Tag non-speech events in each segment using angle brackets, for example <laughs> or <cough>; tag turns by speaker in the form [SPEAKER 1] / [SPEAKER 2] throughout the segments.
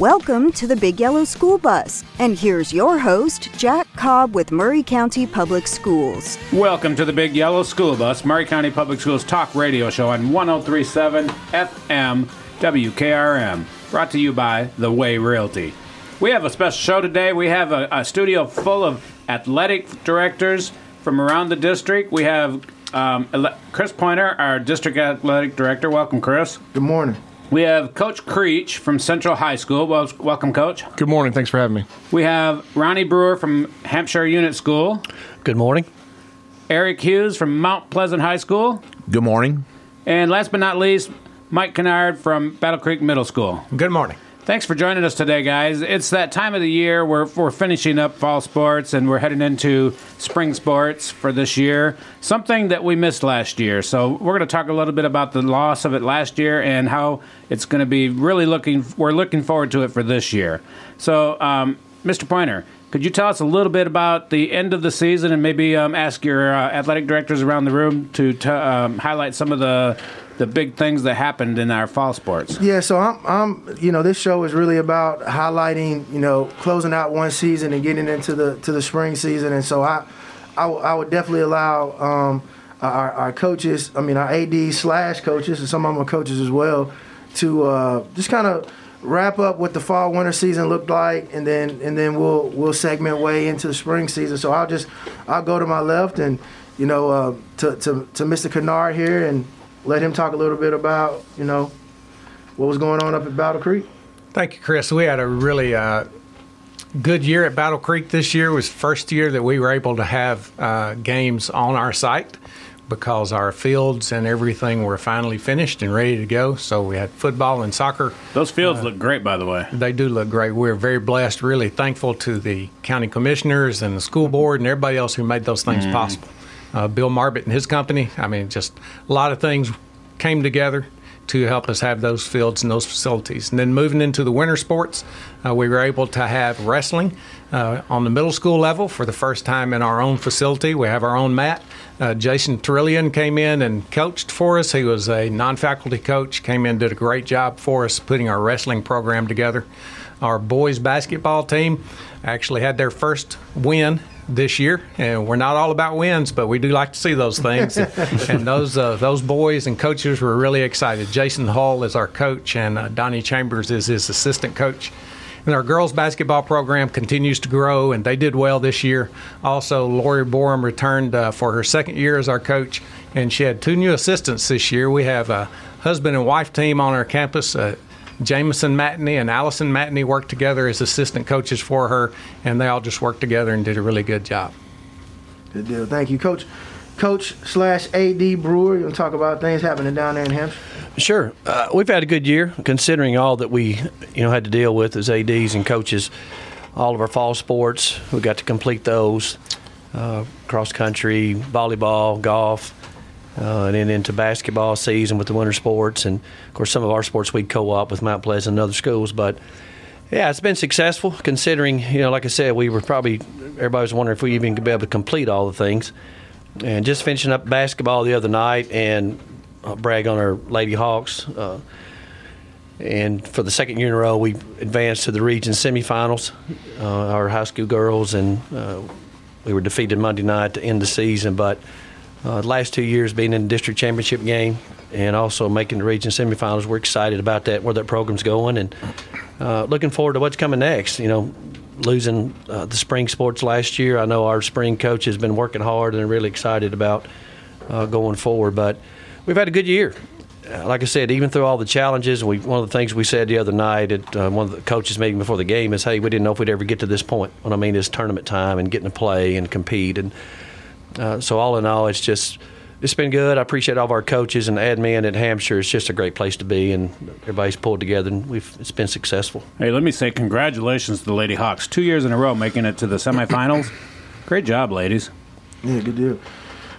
[SPEAKER 1] Welcome to the Big Yellow School Bus. And here's your host, Jack Cobb with Maury County Public Schools.
[SPEAKER 2] Welcome to the Big Yellow School Bus, Maury County Public Schools talk radio show on 1037 FM WKRM. Brought to you by The Way Realty. We have a special show today. We have a, a studio full of athletic directors from around the district. We have um, Chris Pointer, our district athletic director. Welcome, Chris.
[SPEAKER 3] Good morning.
[SPEAKER 2] We have Coach Creech from Central High School. Well, welcome, Coach.
[SPEAKER 4] Good morning. Thanks for having me.
[SPEAKER 2] We have Ronnie Brewer from Hampshire Unit School.
[SPEAKER 5] Good morning.
[SPEAKER 2] Eric Hughes from Mount Pleasant High School.
[SPEAKER 6] Good morning.
[SPEAKER 2] And last but not least, Mike Kennard from Battle Creek Middle School.
[SPEAKER 4] Good morning.
[SPEAKER 2] Thanks for joining us today, guys. It's that time of the year where we're finishing up fall sports and we're heading into spring sports for this year. Something that we missed last year. So we're going to talk a little bit about the loss of it last year and how it's going to be really looking. We're looking forward to it for this year. So, um, Mr. Pointer, could you tell us a little bit about the end of the season and maybe um, ask your uh, athletic directors around the room to t- um, highlight some of the the big things that happened in our fall sports?
[SPEAKER 3] Yeah, so I'm, I'm, you know, this show is really about highlighting, you know, closing out one season and getting into the to the spring season, and so I, I, would definitely allow um, our, our coaches, I mean, our AD slash coaches, and some of them are coaches as well, to uh, just kind of wrap up what the fall winter season looked like, and then and then we'll we'll segment way into the spring season. So I'll just I'll go to my left and you know uh, to, to to Mr. Kennard here and let him talk a little bit about you know what was going on up at Battle Creek.
[SPEAKER 4] Thank you, Chris. We had a really uh, good year at Battle Creek this year. It was first year that we were able to have uh, games on our site because our fields and everything were finally finished and ready to go. So we had football and soccer.
[SPEAKER 2] Those fields look great, by the way.
[SPEAKER 4] They do look great. We're very blessed, really thankful to the county commissioners and the school board and everybody else who made those things possible. Uh, Bill Marbett and his company, I mean, just a lot of things came together to help us have those fields and those facilities. And then moving into the winter sports, uh, we were able to have wrestling uh, on the middle school level for the first time in our own facility. We have our own mat. Uh, Jason Trillian came in and coached for us. He was a non faculty coach, came in, did a great job for us putting our wrestling program together. Our boys basketball team actually had their first win this year, and we're not all about wins, but we do like to see those things. <laughs> and those uh, those boys and coaches were really excited. Jason Hall is our coach, and uh, Donnie Chambers is his assistant coach. And our girls basketball program continues to grow, and they did well this year. Also, Lori Borum returned uh, for her second year as our coach, and she had two new assistants this year. We have a husband and wife team on our campus. Jameson Matney and Allison Matney worked together as assistant coaches for her, and they all just worked together and did a really good job.
[SPEAKER 3] Good deal. Thank you, Coach. Coach slash AD Brewer. You want to talk about things happening down there in Hampshire?
[SPEAKER 5] Sure. Uh, we've had a good year considering all that we, you know, had to deal with as ADs and coaches. All of our fall sports, we got to complete those. Uh, cross country, volleyball, golf, uh, and then into basketball season with the winter sports, and of course some of our sports we co-op with Mount Pleasant and other schools. But yeah, it's been successful considering you know, like I said, we were probably everybody was wondering if we even could be able to complete all the things. And just finishing up basketball the other night, and uh, brag on our Lady Hawks. Uh, and for the second year in a row, we advanced to the region semifinals. Uh, our high school girls, and uh, we were defeated Monday night to end the season, but uh, the last two years being in the district championship game and also making the region semifinals. We're excited about that, where that program's going, and uh, looking forward to what's coming next. You know, losing uh, the spring sports last year, I know our spring coach has been working hard and really excited about uh, going forward. But we've had a good year. Uh, Like I said, even through all the challenges, we, one of the things we said the other night at uh, one of the coaches meeting before the game is, "Hey, we didn't know if we'd ever get to this point." What I mean is tournament time and getting to play and compete, and uh, so all in all, it's just it's been good. I appreciate all of our coaches and admin at Hampshire. It's just a great place to be, and everybody's pulled together, and we've it's been successful.
[SPEAKER 2] Hey, let me say congratulations to the Lady Hawks. Two years in a row making it to the semifinals. <coughs> Great job, ladies.
[SPEAKER 3] Yeah, good deal.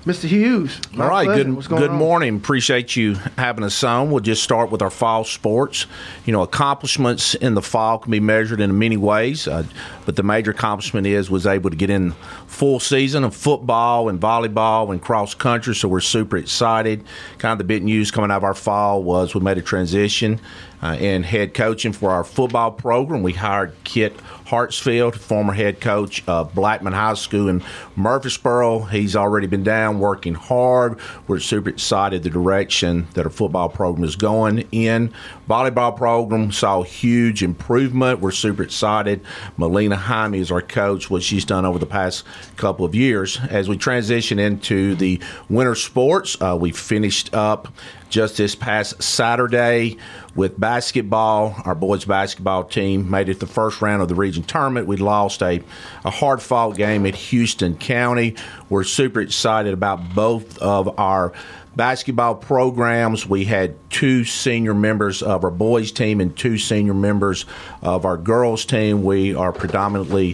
[SPEAKER 3] Mr. Hughes.
[SPEAKER 6] All right,
[SPEAKER 3] pleasure.
[SPEAKER 6] good good
[SPEAKER 3] on?
[SPEAKER 6] morning. Appreciate you having us on. We'll just start with our fall sports. You know, accomplishments in the fall can be measured in many ways, uh, but the major accomplishment is was able to get in full season of football and volleyball and cross country. So we're super excited. Kind of the big news coming out of our fall was we made a transition uh, in head coaching for our football program. We hired Kit Hartsfield, former head coach of Blackman High School in Murfreesboro. He's already been down working hard. We're super excited the direction that our football program is going in. Volleyball program saw huge improvement. We're super excited. Melina Jaime is our coach, what she's done over the past couple of years. As we transition into the winter sports, uh, we finished up just this past Saturday with basketball. Our boys basketball team made it the first round of the region tournament. We lost a, a hard fought game at Houston County. We're super excited about both of our basketball programs. We had two senior members of our boys team and two senior members of our girls team. We are predominantly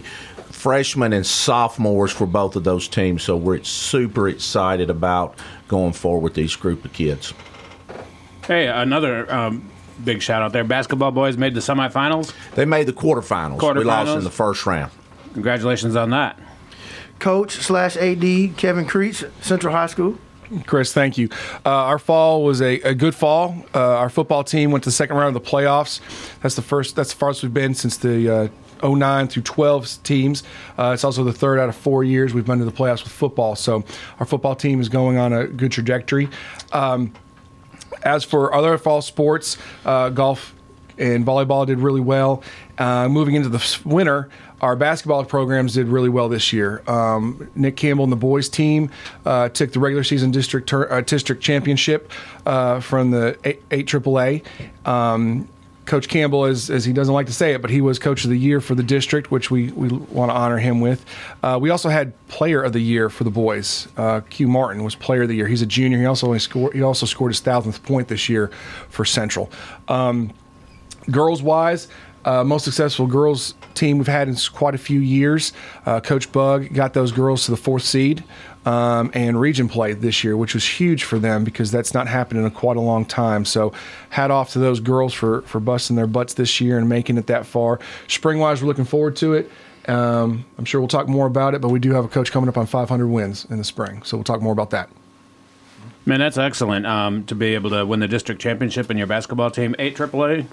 [SPEAKER 6] freshmen and sophomores for both of those teams. So we're super excited about going forward with these group of kids.
[SPEAKER 2] Hey, another um, big shout out there. Basketball boys made the semifinals.
[SPEAKER 6] They made the quarterfinals. We lost
[SPEAKER 2] Quarterfinals.
[SPEAKER 6] in the first round.
[SPEAKER 2] Congratulations on that.
[SPEAKER 3] Coach slash AD Kevin Creech, Central High School.
[SPEAKER 7] Chris, thank you. Uh, our fall was a, a good fall. Uh, our football team went to the second round of the playoffs. That's the first. That's the farthest we've been since the uh, 09 through 12 teams. Uh, it's also the third out of four years we've been to the playoffs with football. So our football team is going on a good trajectory. Um, as for other fall sports, uh, golf and volleyball did really well. Uh, moving into the winter, our basketball programs did really well this year. Um, Nick Campbell and the boys team uh, took the regular season district tur- uh, district championship uh, from the eight AAA. Um, Coach Campbell, as, as he doesn't like to say it, but he was Coach of the Year for the district, which we, we want to honor him with. Uh, we also had Player of the Year for the boys. Uh, Q Martin was Player of the Year. He's a junior. He also only scored. He also scored his thousandth point this year for Central. Um, girls wise, uh, most successful girls team we've had in quite a few years. Uh, Coach Bug got those girls to the fourth seed um, and region play this year, which was huge for them because that's not happened in quite a long time. So, hat off to those girls for for busting their butts this year and making it that far. Spring wise, we're looking forward to it. Um, I'm sure we'll talk more about it, but we do have a coach coming up on 500 wins in the spring, so we'll talk more about that.
[SPEAKER 2] Man, that's excellent um, to be able to win the district championship in your basketball team. Eight AAA.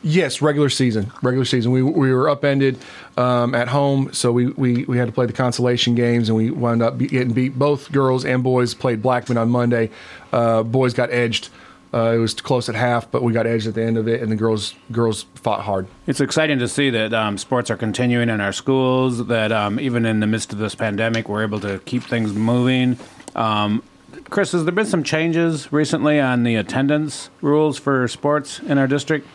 [SPEAKER 7] Yes, regular season. Regular season. We, we were upended um, at home, so we, we, we had to play the consolation games, and we wound up getting beat. Both girls and boys played Blackman on Monday. Uh, boys got edged. Uh, it was close at half, but we got edged at the end of it, and the girls girls fought hard.
[SPEAKER 2] It's exciting to see that um, sports are continuing in our schools. That um, even in the midst of this pandemic, we're able to keep things moving. Um, Chris, has there been some changes recently on the attendance rules for sports in our district?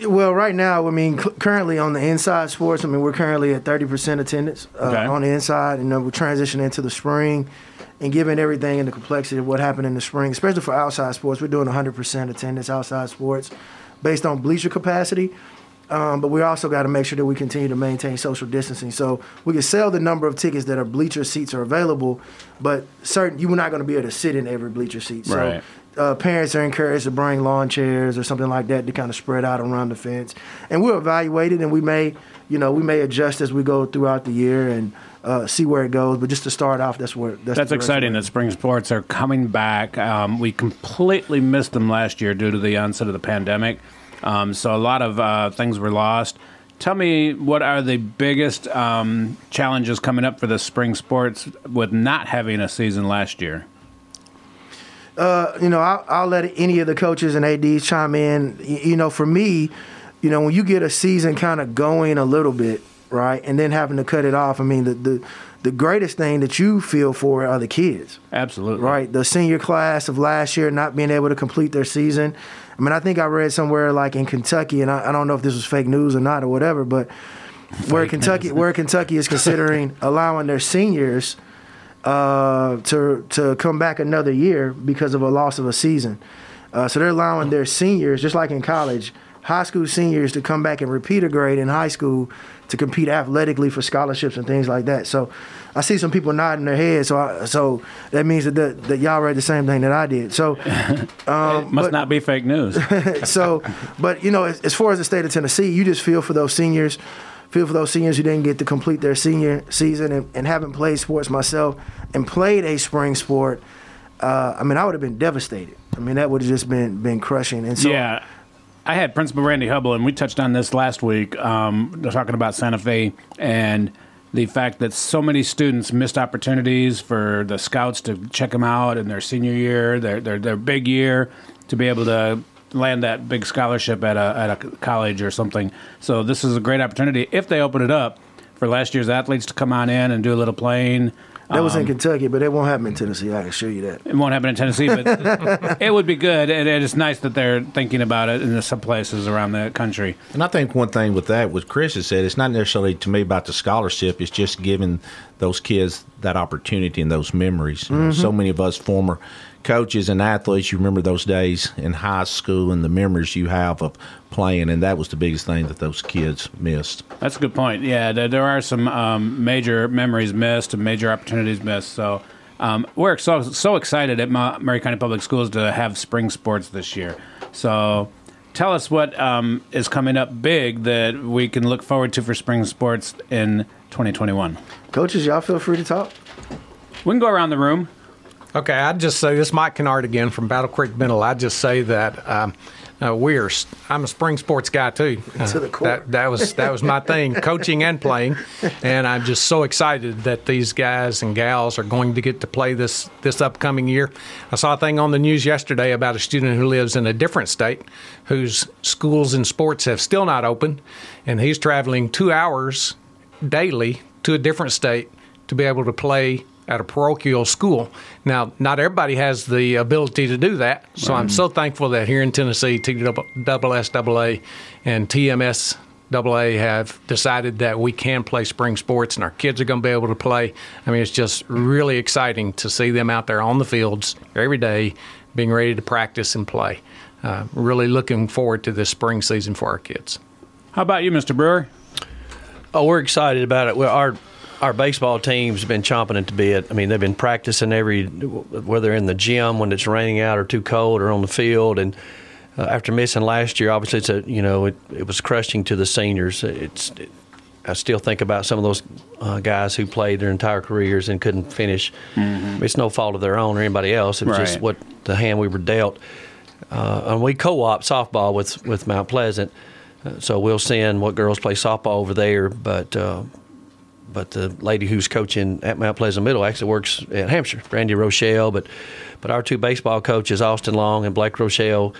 [SPEAKER 3] Well, right now, I mean, currently on the inside sports, I mean, we're currently at 30% attendance uh,
[SPEAKER 2] Okay.
[SPEAKER 3] on the inside, and then we're transitioning into the spring. And given everything and the complexity of what happened in the spring, especially for outside sports, we're doing 100% attendance outside sports based on bleacher capacity. Um, but we also got to make sure that we continue to maintain social distancing. So we can sell the number of tickets that are bleacher seats are available, but certain you're not going to be able to sit in every bleacher seat. So
[SPEAKER 2] Right.
[SPEAKER 3] uh, parents are encouraged to bring lawn chairs or something like that to kind of spread out around the fence. And we'll evaluate it, and we may, you know, we may adjust as we go throughout the year and uh, see where it goes. But just to start off, that's where that's,
[SPEAKER 2] That's exciting that spring sports are coming back. Um, we completely missed them last year due to the onset of the pandemic. Um, so a lot of uh, things were lost. Tell me, what are the biggest um, challenges coming up for the spring sports with not having a season last year?
[SPEAKER 3] you know, I'll, I'll let any of the coaches and ads chime in. You know, for me, you know, when you get a season kind of going a little bit, right, and then having to cut it off. I mean, the the the greatest thing that you feel for are the kids.
[SPEAKER 2] Absolutely.
[SPEAKER 3] right? The senior class of last year not being able to complete their season. I mean, I think I read somewhere like in Kentucky, and I, I don't know if this was fake news or not or whatever, but where Kentucky, where Kentucky is considering <laughs> allowing their seniors uh, to to come back another year because of a loss of a season. Uh, so they're allowing their seniors, just like in college, high school seniors to come back and repeat a grade in high school to compete athletically for scholarships and things like that. So I see some people nodding their heads. So I, so that means that, that, that y'all read the same thing that I did. So <laughs> um,
[SPEAKER 2] Must
[SPEAKER 3] but-
[SPEAKER 2] not be fake news. <laughs>
[SPEAKER 3] so, but you know, as, as far as the state of Tennessee, you just feel for those seniors, feel for those seniors who didn't get to complete their senior season and, and haven't played sports myself and played a spring sport. Uh, I mean, I would have been devastated. I mean, that would have just been been crushing. And so,
[SPEAKER 2] yeah. I had Principal Randy Hubble, and we touched on this last week, um, talking about Santa Fe and the fact that so many students missed opportunities for the scouts to check them out in their senior year, their their, their big year, to be able to land that big scholarship at a at a college or something. So this is a great opportunity if they open it up for last year's athletes to come on in and do a little playing.
[SPEAKER 3] That was
[SPEAKER 2] Um,
[SPEAKER 3] in Kentucky, but it won't happen in Tennessee. I can assure you that.
[SPEAKER 2] It won't happen in Tennessee, but <laughs> it would be good. And it is nice that they're thinking about it in some places around the country.
[SPEAKER 6] And I think one thing with that, what Chris has said, it's not necessarily to me about the scholarship. It's just giving those kids that opportunity and those memories. You know, so many of us former coaches and athletes, you remember those days in high school and the memories you have of playing, and that was the biggest thing that those kids missed.
[SPEAKER 2] That's a good point. Yeah, there, there are some um, major memories missed and major opportunities missed. So um, we're so so excited at Ma- Maury County Public Schools to have spring sports this year. So tell us what um, is coming up big that we can look forward to for spring sports in 2021.
[SPEAKER 3] Coaches, y'all feel free to talk.
[SPEAKER 2] We can go around the room.
[SPEAKER 4] Okay, I'd just say this is Mike Kennard again from Battle Creek Middle. I'd just say that um, uh, we're I'm a spring sports guy too. Uh, <laughs>
[SPEAKER 3] To the core.
[SPEAKER 4] That, that was that was my thing, <laughs> coaching and playing, and I'm just so excited that these guys and gals are going to get to play this this upcoming year. I saw a thing on the news yesterday about a student who lives in a different state, whose schools and sports have still not opened, and he's traveling two hours daily to a different state to be able to play at a parochial school. Now, not everybody has the ability to do that, so I'm so thankful that here in Tennessee, TSSAA and TMSAA have decided that we can play spring sports and our kids are going to be able to play. I mean, it's just really exciting to see them out there on the fields every day, being ready to practice and play. Uh, really looking forward to this spring season for our kids.
[SPEAKER 2] How about you, Mr. Brewer?
[SPEAKER 5] Oh, we're excited about it. Well, our our baseball team's been chomping at the bit. I mean, they've been practicing every, whether in the gym when it's raining out or too cold, or on the field. And uh, after missing last year, obviously it's a you know it, it was crushing to the seniors. It's it, I still think about some of those uh, guys who played their entire careers and couldn't finish. It's no fault of their own or anybody else. It was just what the hand we were dealt. Uh, and we co-op softball with with Mount Pleasant. Uh, so we'll send what girls play softball over there, but uh, but the lady who's coaching at Mount Pleasant Middle actually works at Hampshire, Brandy Rochelle. But but our two baseball coaches, Austin Long and Blake Rochelle,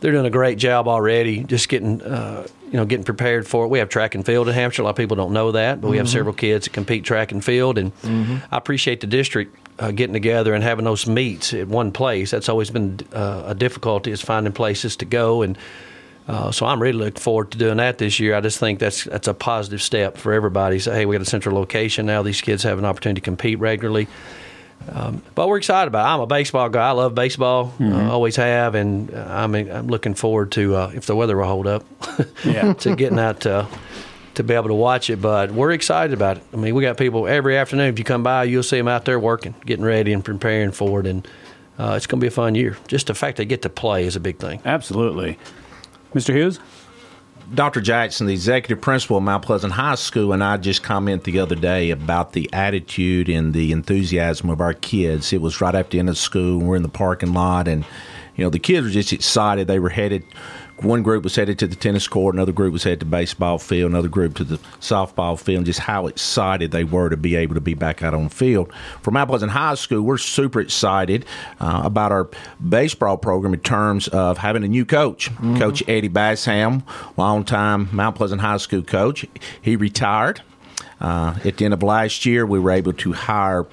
[SPEAKER 5] they're doing a great job already, just getting uh, you know getting prepared for it. We have track and field at Hampshire. A lot of people don't know that, but we have several kids that compete track and field, and I appreciate the district. Uh, getting together and having those meets at one place that's always been uh, a difficulty is finding places to go and uh, so I'm really looking forward to doing that this year. I just think that's that's a positive step for everybody. So hey, we got a central location now. These kids have an opportunity to compete regularly. Um, but we're excited about. it. I'm a baseball guy. I love baseball. Uh, always have, and I'm I'm looking forward to uh, if the weather will hold up. <laughs>
[SPEAKER 2] Yeah.
[SPEAKER 5] to getting out to to be able to watch it. But we're excited about it. I mean, we got people every afternoon. If you come by, you'll see them out there working, getting ready, and preparing for it. And uh, it's going to be a fun year. Just the fact they get to play is a big thing.
[SPEAKER 2] Absolutely. Mr. Hughes?
[SPEAKER 6] Dr. Jackson, the executive principal of Mount Pleasant High School, and I just commented the other day about the attitude and the enthusiasm of our kids. It was right after the end of school, and we're in the parking lot, and you know the kids were just excited. They were headed. One group was headed to the tennis court, another group was headed to baseball field, another group to the softball field, just how excited they were to be able to be back out on the field. For Mount Pleasant High School, we're super excited uh, about our baseball program in terms of having a new coach, Coach Eddie Basham, longtime Mount Pleasant High School coach. He retired. Uh, at the end of last year, we were able to hire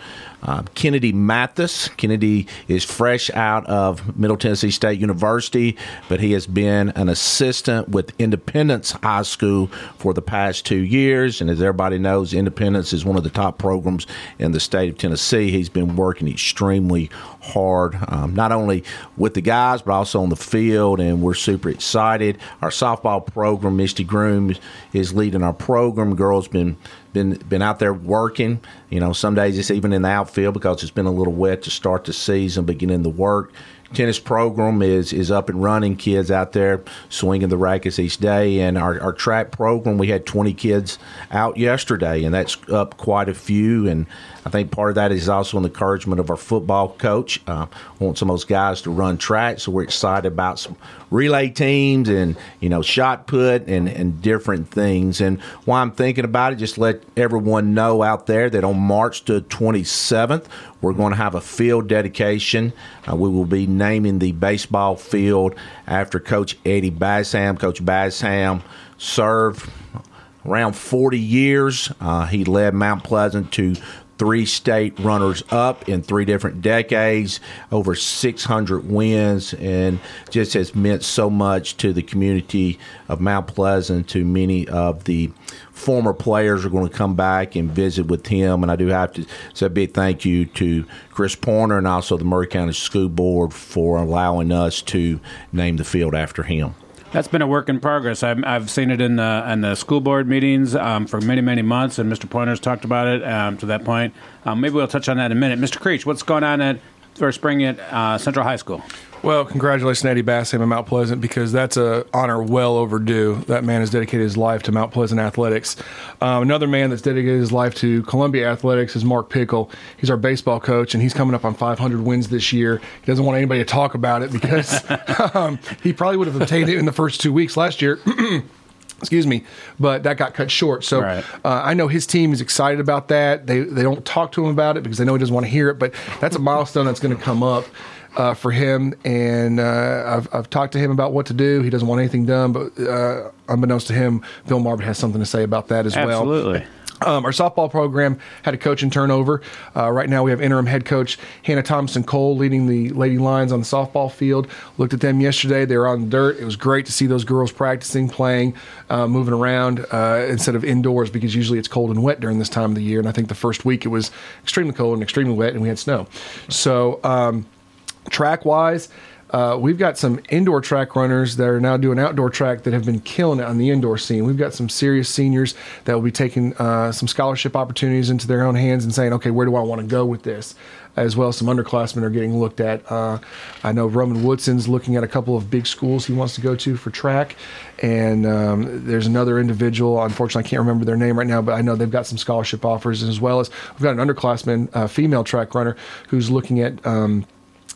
[SPEAKER 6] uh, Kennedy Mathis. Kennedy is fresh out of Middle Tennessee State University, but he has been an assistant with Independence High School for the past two years. And as everybody knows, Independence is one of the top programs in the state of Tennessee. He's been working extremely hard, um, not only with the guys, but also on the field. And we're super excited. Our softball program, Misty Groom, is leading our program. Girls been been been out there working. You know, some days it's even in the outfield because it's been a little wet to start the season, beginning the work tennis program is is up and running. Kids out there swinging the rackets each day, and our, our track program we had 20 kids out yesterday, and that's up quite a few. And I think part of that is also an encouragement of our football coach. Uh, want some of those guys to run track, so we're excited about some relay teams and you know shot put and and different things. And while I'm thinking about it, just let everyone know out there that on March the 27th we're going to have a field dedication. Uh, we will be naming the baseball field after Coach Eddie Basham. Coach Basham served around 40 years. Uh, he led Mount Pleasant to three state runners up in three different decades, over 600 wins, and just has meant so much to the community of Mount Pleasant, to many of the former players are going to come back and visit with him. And I do have to say a big thank you to Chris Pointer and also the Maury County School Board for allowing us to name the field after him.
[SPEAKER 2] That's been a work in progress. I've, I've seen it in the in the school board meetings um, for many many months, and Mr. Pointer's talked about it um, to that point. Um, maybe we'll touch on that in a minute. Mr. Creech, what's going on at for spring at uh, Central High School?
[SPEAKER 7] Well, congratulations, Eddie Basham and Mount Pleasant, because that's an honor well overdue. That man has dedicated his life to Mount Pleasant athletics. Um, another man that's dedicated his life to Columbia athletics is Mark Pickle. He's our baseball coach, and he's coming up on 500 wins this year. He doesn't want anybody to talk about it because <laughs> um, he probably would have obtained it in the first two weeks last year. <clears throat> excuse me, but that got cut short. So right. uh, I know his team is excited about that. They they don't talk to him about it because they know he doesn't want to hear it. But that's a milestone that's going to come up uh, for him, and uh, I've, I've talked to him about what to do. He doesn't want anything done, but uh, unbeknownst to him, Bill Marbert has something to say about that as
[SPEAKER 2] Absolutely.
[SPEAKER 7] well.
[SPEAKER 2] Absolutely.
[SPEAKER 7] Um, our softball program had a coaching turnover. Uh, right now, we have interim head coach Hannah Thompson Cole leading the Lady Lions on the softball field. Looked at them yesterday; they were on the dirt. It was great to see those girls practicing, playing, uh, moving around uh, instead of indoors because usually it's cold and wet during this time of the year. And I think the first week it was extremely cold and extremely wet, and we had snow. So. Um, track wise, uh, we've got some indoor track runners that are now doing outdoor track that have been killing it on the indoor scene. We've got some serious seniors that will be taking uh, some scholarship opportunities into their own hands and saying, okay, where do I want to go with this? As well some underclassmen are getting looked at. Uh, I know Roman Woodson's looking at a couple of big schools he wants to go to for track. And um, there's another individual, unfortunately, I can't remember their name right now, but I know they've got some scholarship offers as well as we've got an underclassman, uh, female track runner, who's looking at. Um,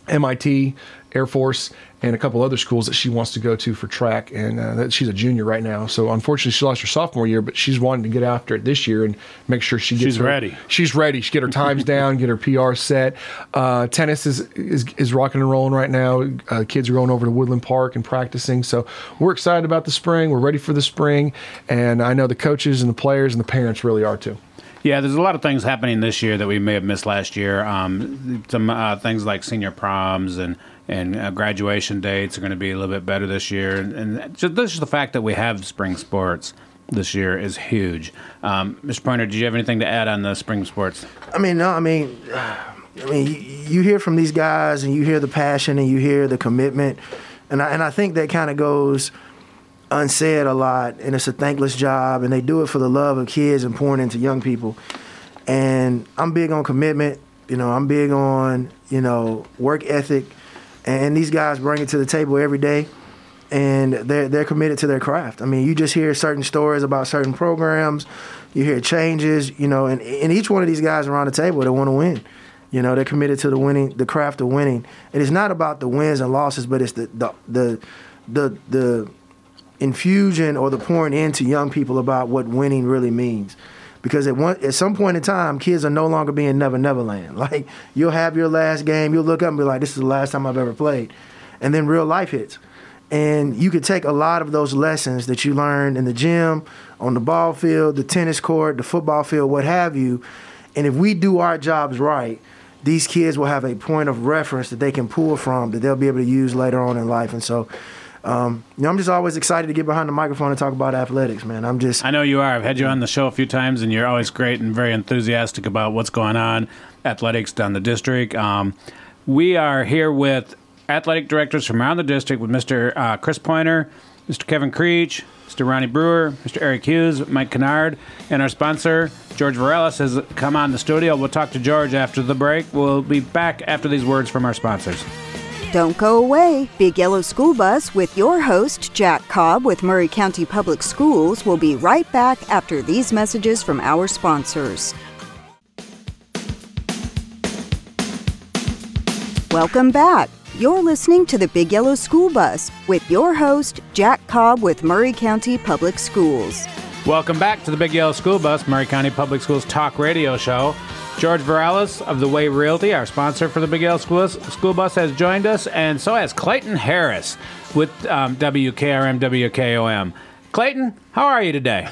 [SPEAKER 7] MIT, Air Force, and a couple other schools that she wants to go to for track. And uh, that she's a junior right now, so unfortunately she lost her sophomore year, but she's wanting to get after it this year and make sure she gets.
[SPEAKER 2] She's
[SPEAKER 7] her,
[SPEAKER 2] ready.
[SPEAKER 7] She's ready. She get her times <laughs> down, get her PR set. Uh, tennis is, is is rocking and rolling right now. Uh, kids are going over to Woodland Park and practicing, so we're excited about the spring. We're ready for the spring, and I know the coaches and the players and the parents really are too.
[SPEAKER 2] Yeah, there's a lot of things happening this year that we may have missed last year. Um, some uh, things like senior proms and and uh, graduation dates are going to be a little bit better this year. And, and just, the fact that we have spring sports this year is huge. Um, Mr. Pointer, did you have anything to add on the spring sports?
[SPEAKER 3] I mean, no, I mean, I mean, you, you hear from these guys and you hear the passion and you hear the commitment, and I, and I think that kind of goes unsaid a lot, and it's a thankless job, and they do it for the love of kids and pouring into young people. And I'm big on commitment. You know, I'm big on you know work ethic, and these guys bring it to the table every day, and they're they're committed to their craft. I mean, you just hear certain stories about certain programs, you hear changes, you know, and, and each one of these guys around the table they want to win. You know, they're committed to the winning, the craft of winning. And it's not about the wins and losses, but it's the the the the, the infusion or the pouring into young people about what winning really means. Because at one at some point in time, kids are no longer being Never Never Land. <laughs> Like you'll have your last game, you'll look up and be like, "This is the last time I've ever played," and then real life hits, and you could take a lot of those lessons that you learned in the gym, on the ball field, the tennis court, the football field, what have you, and if we do our jobs right, these kids will have a point of reference that they can pull from that they'll be able to use later on in life. And so, um, you know, I'm just always excited to get behind the microphone and talk about athletics, man. I'm just.
[SPEAKER 2] I know you are. I've had you on the show a few times, and you're always great and very enthusiastic about what's going on athletics down the district. Um, we are here with athletic directors from around the district with Mr. Uh, Chris Pointer, Mr. Kevin Creech, Mr. Ronnie Brewer, Mr. Eric Hughes, Mike Kennard, and our sponsor, George Varelis, has come on the studio. We'll talk to George after the break. We'll be back after these words from our sponsors.
[SPEAKER 1] Don't go away. Big Yellow School Bus with your host, Jack Cobb with Maury County Public Schools, will be right back after these messages from our sponsors. Welcome back. You're listening to the Big Yellow School Bus with your host, Jack Cobb with Maury County Public Schools.
[SPEAKER 2] Welcome back to the Big Yellow School Bus, Maury County Public Schools talk radio show. George Varelis of the Way Realty, our sponsor for the Big School, School Bus, has joined us, and so has Clayton Harris with um, WKRM WKOM. Clayton, how are you today?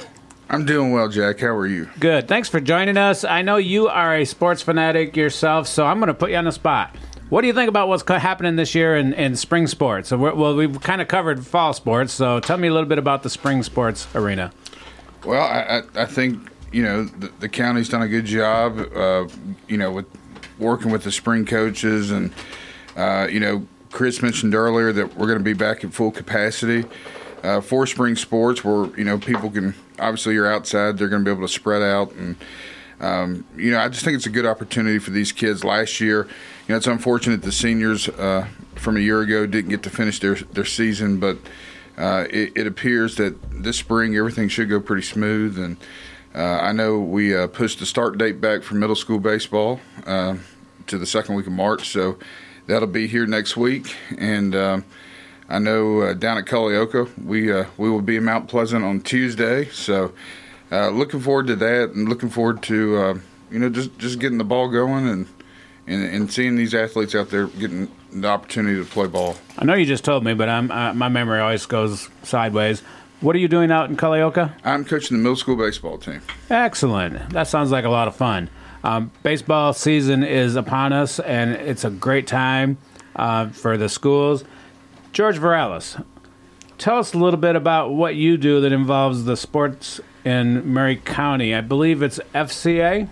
[SPEAKER 8] I'm doing well, Jack. How are you?
[SPEAKER 2] Good. Thanks for joining us. I know you are a sports fanatic yourself, so I'm going to put you on the spot. What do you think about what's happening this year in, in spring sports? So well, we've kind of covered fall sports, so tell me a little bit about the spring sports arena.
[SPEAKER 8] Well, I, I think you know the, the, county's done a good job, uh, you know, with working with the spring coaches, and uh, you know, Chris mentioned earlier that we're going to be back at full capacity uh, for spring sports, where you know people can obviously you're outside, they're going to be able to spread out and. Um, you know, I just think it's a good opportunity for these kids. Last year, you know, it's unfortunate the seniors uh, from a year ago didn't get to finish their their season, but uh, it, it, appears that this spring everything should go pretty smooth. And I know we uh, pushed the start date back for middle school baseball uh, to the second week of March, so that'll be here next week. And um, I know uh, down at Culleoka, we we will be in Mount Pleasant on Tuesday, so. looking forward to that, and looking forward to you know just just getting the ball going and and, and seeing these athletes out there getting the opportunity to play ball.
[SPEAKER 2] I know you just told me, but I'm, uh, my memory always goes sideways. What are you doing out in Culleoka?
[SPEAKER 8] I'm coaching the middle school baseball team.
[SPEAKER 2] Excellent. That sounds like a lot of fun. Um, baseball season is upon us, and it's a great time uh, for the schools. George Varelis, tell us a little bit about what you do that involves the sports in Maury County. I believe it's FCA.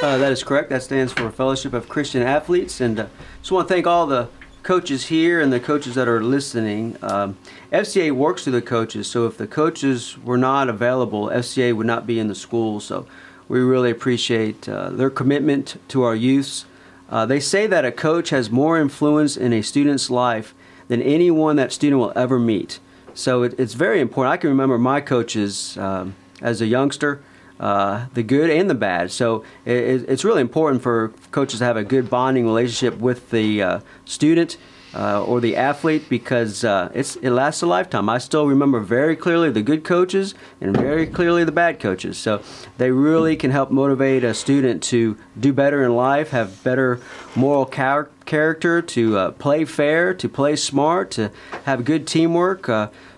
[SPEAKER 9] Uh, that is correct. That stands for Fellowship of Christian Athletes. And uh, just want to thank all the coaches here and the coaches that are listening. Um, FCA works through the coaches, so if the coaches were not available, FCA would not be in the school. So we really appreciate uh, their commitment to our youths. Uh, they say that a coach has more influence in a student's life than anyone that student will ever meet. So it, it's very important. I can remember my coaches um, as a youngster uh, the good and the bad. So it, it's really important for coaches to have a good bonding relationship with the uh, student. Uh, or the athlete because uh, it's it lasts a lifetime. I still remember very clearly the good coaches and very clearly the bad coaches. So they really can help motivate a student to do better in life, have better moral char- character, to uh, play fair, to play smart, to have good teamwork.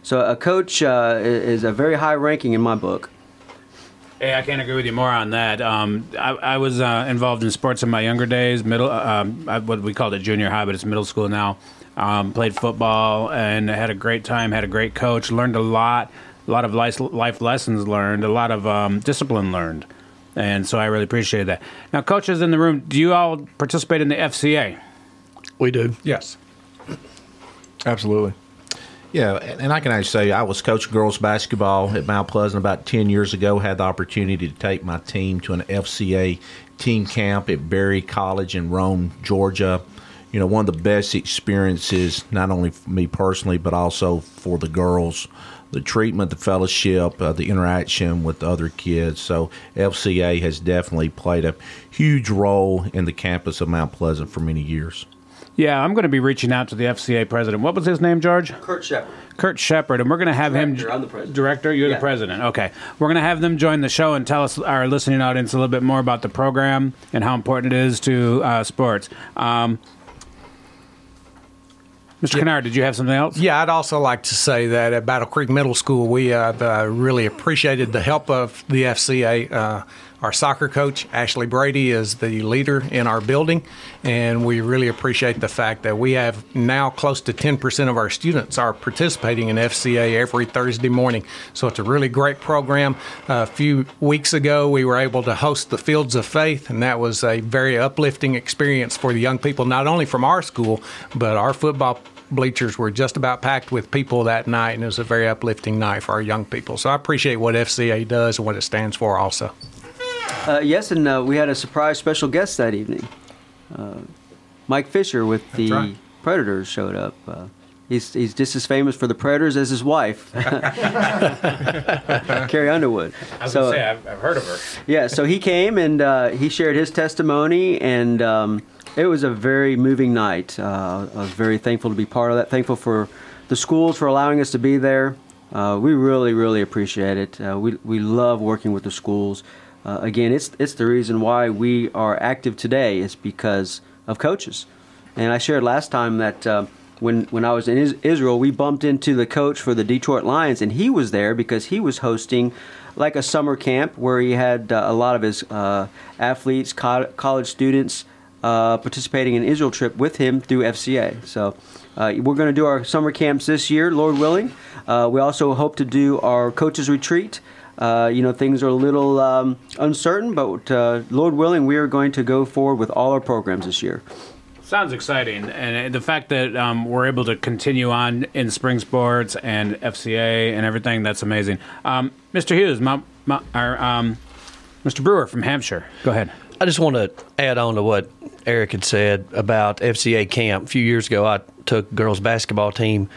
[SPEAKER 9] So a coach is a very high ranking in my book.
[SPEAKER 2] Hey, I can't agree with you more on that. Um, I, I, was uh, involved in sports in my younger days, middle, uh, um, what we called it junior high, but it's middle school now. Um, played football and had a great time. Had a great coach. Learned a lot. A lot of life, life lessons learned. A lot of um, discipline learned. And so I really appreciate that. Now, coaches in the room, do you all participate in the FCA?
[SPEAKER 5] We do.
[SPEAKER 7] Yes. Absolutely.
[SPEAKER 6] Yeah, and I can actually say I was coaching girls basketball at Mount Pleasant about 10 years ago. Had the opportunity to take my team to an FCA team camp at Berry College in Rome, Georgia. You know, one of the best experiences, not only for me personally, but also for the girls. The treatment, the fellowship, uh, the interaction with the other kids. So, FCA has definitely played a huge role in the campus of Mount Pleasant for many years.
[SPEAKER 2] Yeah, I'm going to be reaching out to the FCA president. What was his name, George?
[SPEAKER 9] Kurt Shepard.
[SPEAKER 2] Kurt Shepard, and we're going to have
[SPEAKER 9] director,
[SPEAKER 2] him.
[SPEAKER 9] I'm the president.
[SPEAKER 2] Director, you're
[SPEAKER 9] yeah.
[SPEAKER 2] the president. Okay, we're going to have them join the show and tell us our listening audience a little bit more about the program and how important it is to uh, sports. Um, Mr. Yeah. Kennard, did you have something else?
[SPEAKER 4] Yeah, I'd also like to say that at Battle Creek Middle School, we uh, really appreciated the help of the FCA. Uh, Our soccer coach, Ashley Brady, is the leader in our building, and we really appreciate the fact that we have now close to 10% of our students are participating in FCA every Thursday morning. So it's a really great program. a few weeks ago, we were able to host the Fields of Faith, and that was a very uplifting experience for the young people, not only from our school, but our football bleachers were just about packed with people that night, and it was a very uplifting night for our young people. So I appreciate what FCA does and what it stands for also.
[SPEAKER 9] Uh, yes, and uh, we had a surprise special guest that evening. Uh, Mike Fisher with the
[SPEAKER 4] right.
[SPEAKER 9] Predators showed up. Uh, he's, he's just as famous for the Predators as his wife, <laughs> Carrie Underwood.
[SPEAKER 2] I was
[SPEAKER 9] So-
[SPEAKER 2] gonna say I've, I've heard of her. <laughs>
[SPEAKER 9] yeah, so he came and uh, he shared his testimony, and um, it was a very moving night. Uh, I was very thankful to be part of that. Thankful for the schools for allowing us to be there. Uh, we really, really appreciate it. Uh, we we love working with the schools. Uh, again, it's it's the reason why we are active today is because of coaches. And I shared last time that uh, when when I was in Is- Israel, we bumped into the coach for the Detroit Lions, and he was there because he was hosting like a summer camp where he had uh, a lot of his uh, athletes, co- college students uh, participating in Israel trip with him through FCA. So. Uh, we're going to do our summer camps this year, Lord willing. We also hope to do our coaches retreat. Uh, you know, things are a little um, uncertain, but uh, Lord willing, we are going to go forward with all our programs this year.
[SPEAKER 2] Sounds exciting, and uh, the fact that um, we're able to continue on in spring sports and FCA and everything—that's amazing. Um, Mr. Hughes, my, my, our, um, Mr. Brewer from Hampshire, go ahead.
[SPEAKER 5] I just want to add on to what Eric had said about FCA camp. A few years ago, I took girls basketball team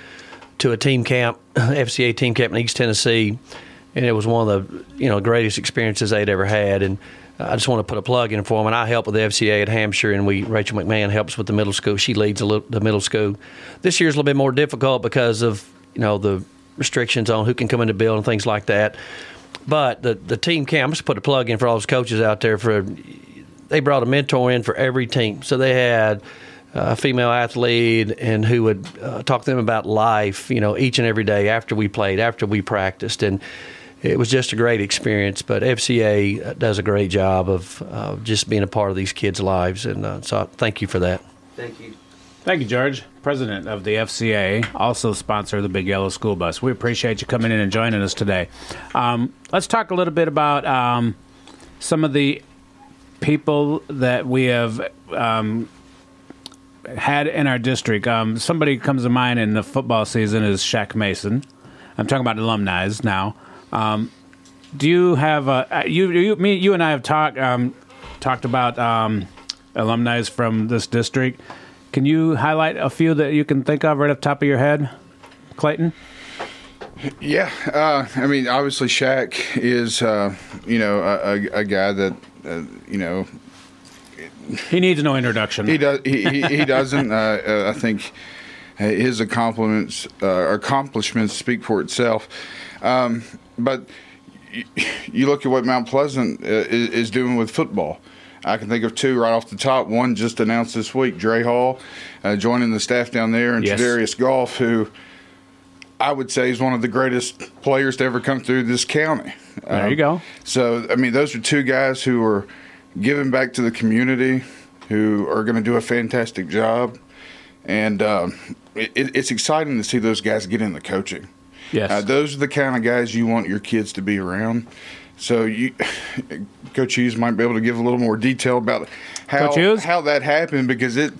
[SPEAKER 5] to a team camp, FCA team camp in East Tennessee, and it was one of the you know greatest experiences they'd ever had. And I just want to put a plug in for them. And I help with the FCA at Hampshire, and we Rachel McMahon helps with the middle school. She leads the, li- the middle school. This year's a little bit more difficult because of you know the restrictions on who can come in building and things like that. But the the team camp, put a plug in for all those coaches out there for they brought a mentor in for every team. So they had a female athlete and who would uh, talk to them about life, you know, each and every day after we played, after we practiced, and it was just a great experience. But FCA does a great job of uh, just being a part of these kids' lives, and uh, so thank you for that.
[SPEAKER 9] Thank you.
[SPEAKER 2] Thank you, George, president of the FCA, also sponsor of the Big Yellow School Bus. We appreciate you coming in and joining us today. Um, let's talk a little bit about um, some of the people that we have um, had in our district. Um, somebody comes to mind in the football season is Shaq Mason. I'm talking about alumni now. Um, do you have a, you, you me you and I have talked um, talked about um, alumni from this district. Can you highlight a few that you can think of right off the top of your head, Clayton?
[SPEAKER 8] Yeah, uh, I mean, obviously, Shaq is, uh, you know, a, a, a guy that, uh, you know,
[SPEAKER 2] He needs no introduction.
[SPEAKER 8] he does. He, he, he doesn't. Uh, uh, I think his accomplishments uh, accomplishments speak for itself. Um, but you, you look at what Mount Pleasant uh, is, doing with football. I can think of two right off the top. One just announced this week, Dre Hall, uh, joining the staff down there, and
[SPEAKER 2] Yes.
[SPEAKER 8] Tadarius Golf, who I would say is one of the greatest players to ever come through this county.
[SPEAKER 2] There you go.
[SPEAKER 8] So, I mean, those are two guys who are giving back to the community, who are going to do a fantastic job. And um, it, it's exciting to see those guys get in the coaching.
[SPEAKER 2] Yes.
[SPEAKER 8] Uh, those are the kind of guys you want your kids to be around. So, you, <sighs> Coach Hughes might be able to give a little more detail about how, how that happened because it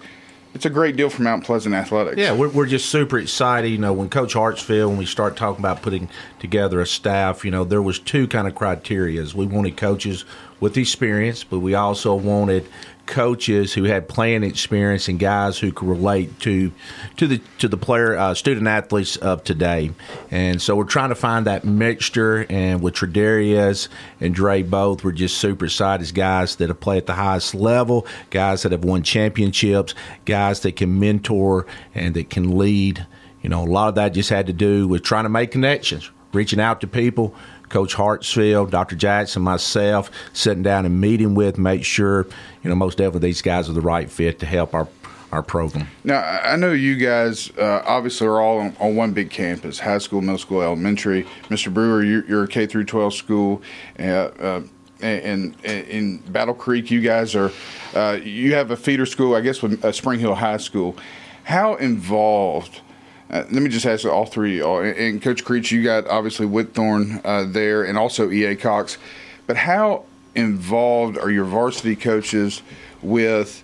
[SPEAKER 8] it's a great deal for Mount Pleasant Athletics.
[SPEAKER 6] Yeah, we're, we're just super excited. You know, when Coach Hartsfield, when we start talking about putting together a staff, you know, there was two kind of criterias. We wanted coaches with experience, but we also wanted coaches who had playing experience and guys who could relate to to the to the player uh, student athletes of today. And so we're trying to find that mixture. And with Tredarius and Dre both, we're just super excited guys that have played at the highest level, guys that have won championships, guys that can mentor and that can lead. You know, a lot of that just had to do with trying to make connections, reaching out to people. Coach Hartsfield, Dr. Jackson, myself, sitting down and meeting with, make sure, you know, most definitely these guys are the right fit to help our our program.
[SPEAKER 8] Now, I know you guys uh, obviously are all on, on one big campus: high school, middle school, elementary. Mr. Brewer, you're, you're a K through 12 school. Uh, uh, in, in Battle Creek, you guys are uh, you have a feeder school, I guess, with uh, Spring Hill High School. How involved? Uh, let me just ask all three. All, and Coach Creech, you got obviously Whitthorne uh, there, and also EA Cox. But how involved are your varsity coaches with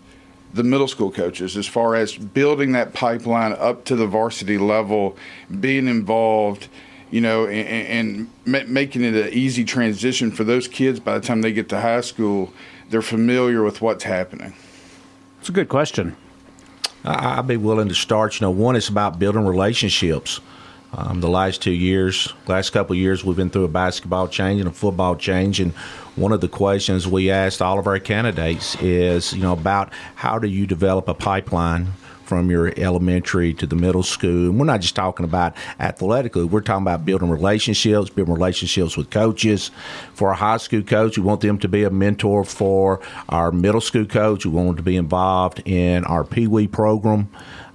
[SPEAKER 8] the middle school coaches as far as building that pipeline up to the varsity level, being involved? you know, and, and, making it an easy transition for those kids by the time they get to high school, they're familiar with what's happening?
[SPEAKER 2] It's a good question.
[SPEAKER 6] I'd be willing to start. You know, one is about building relationships. Um, the last two years, last couple years, we've been through a basketball change and a football change, and one of the questions we asked all of our candidates is, you know, about how do you develop a pipeline from your elementary to the middle school. And we're not just talking about athletically, we're talking about building relationships, building relationships with coaches. For our high school coach, we want them to be a mentor for our middle school coach. We want them to be involved in our Pee Wee program.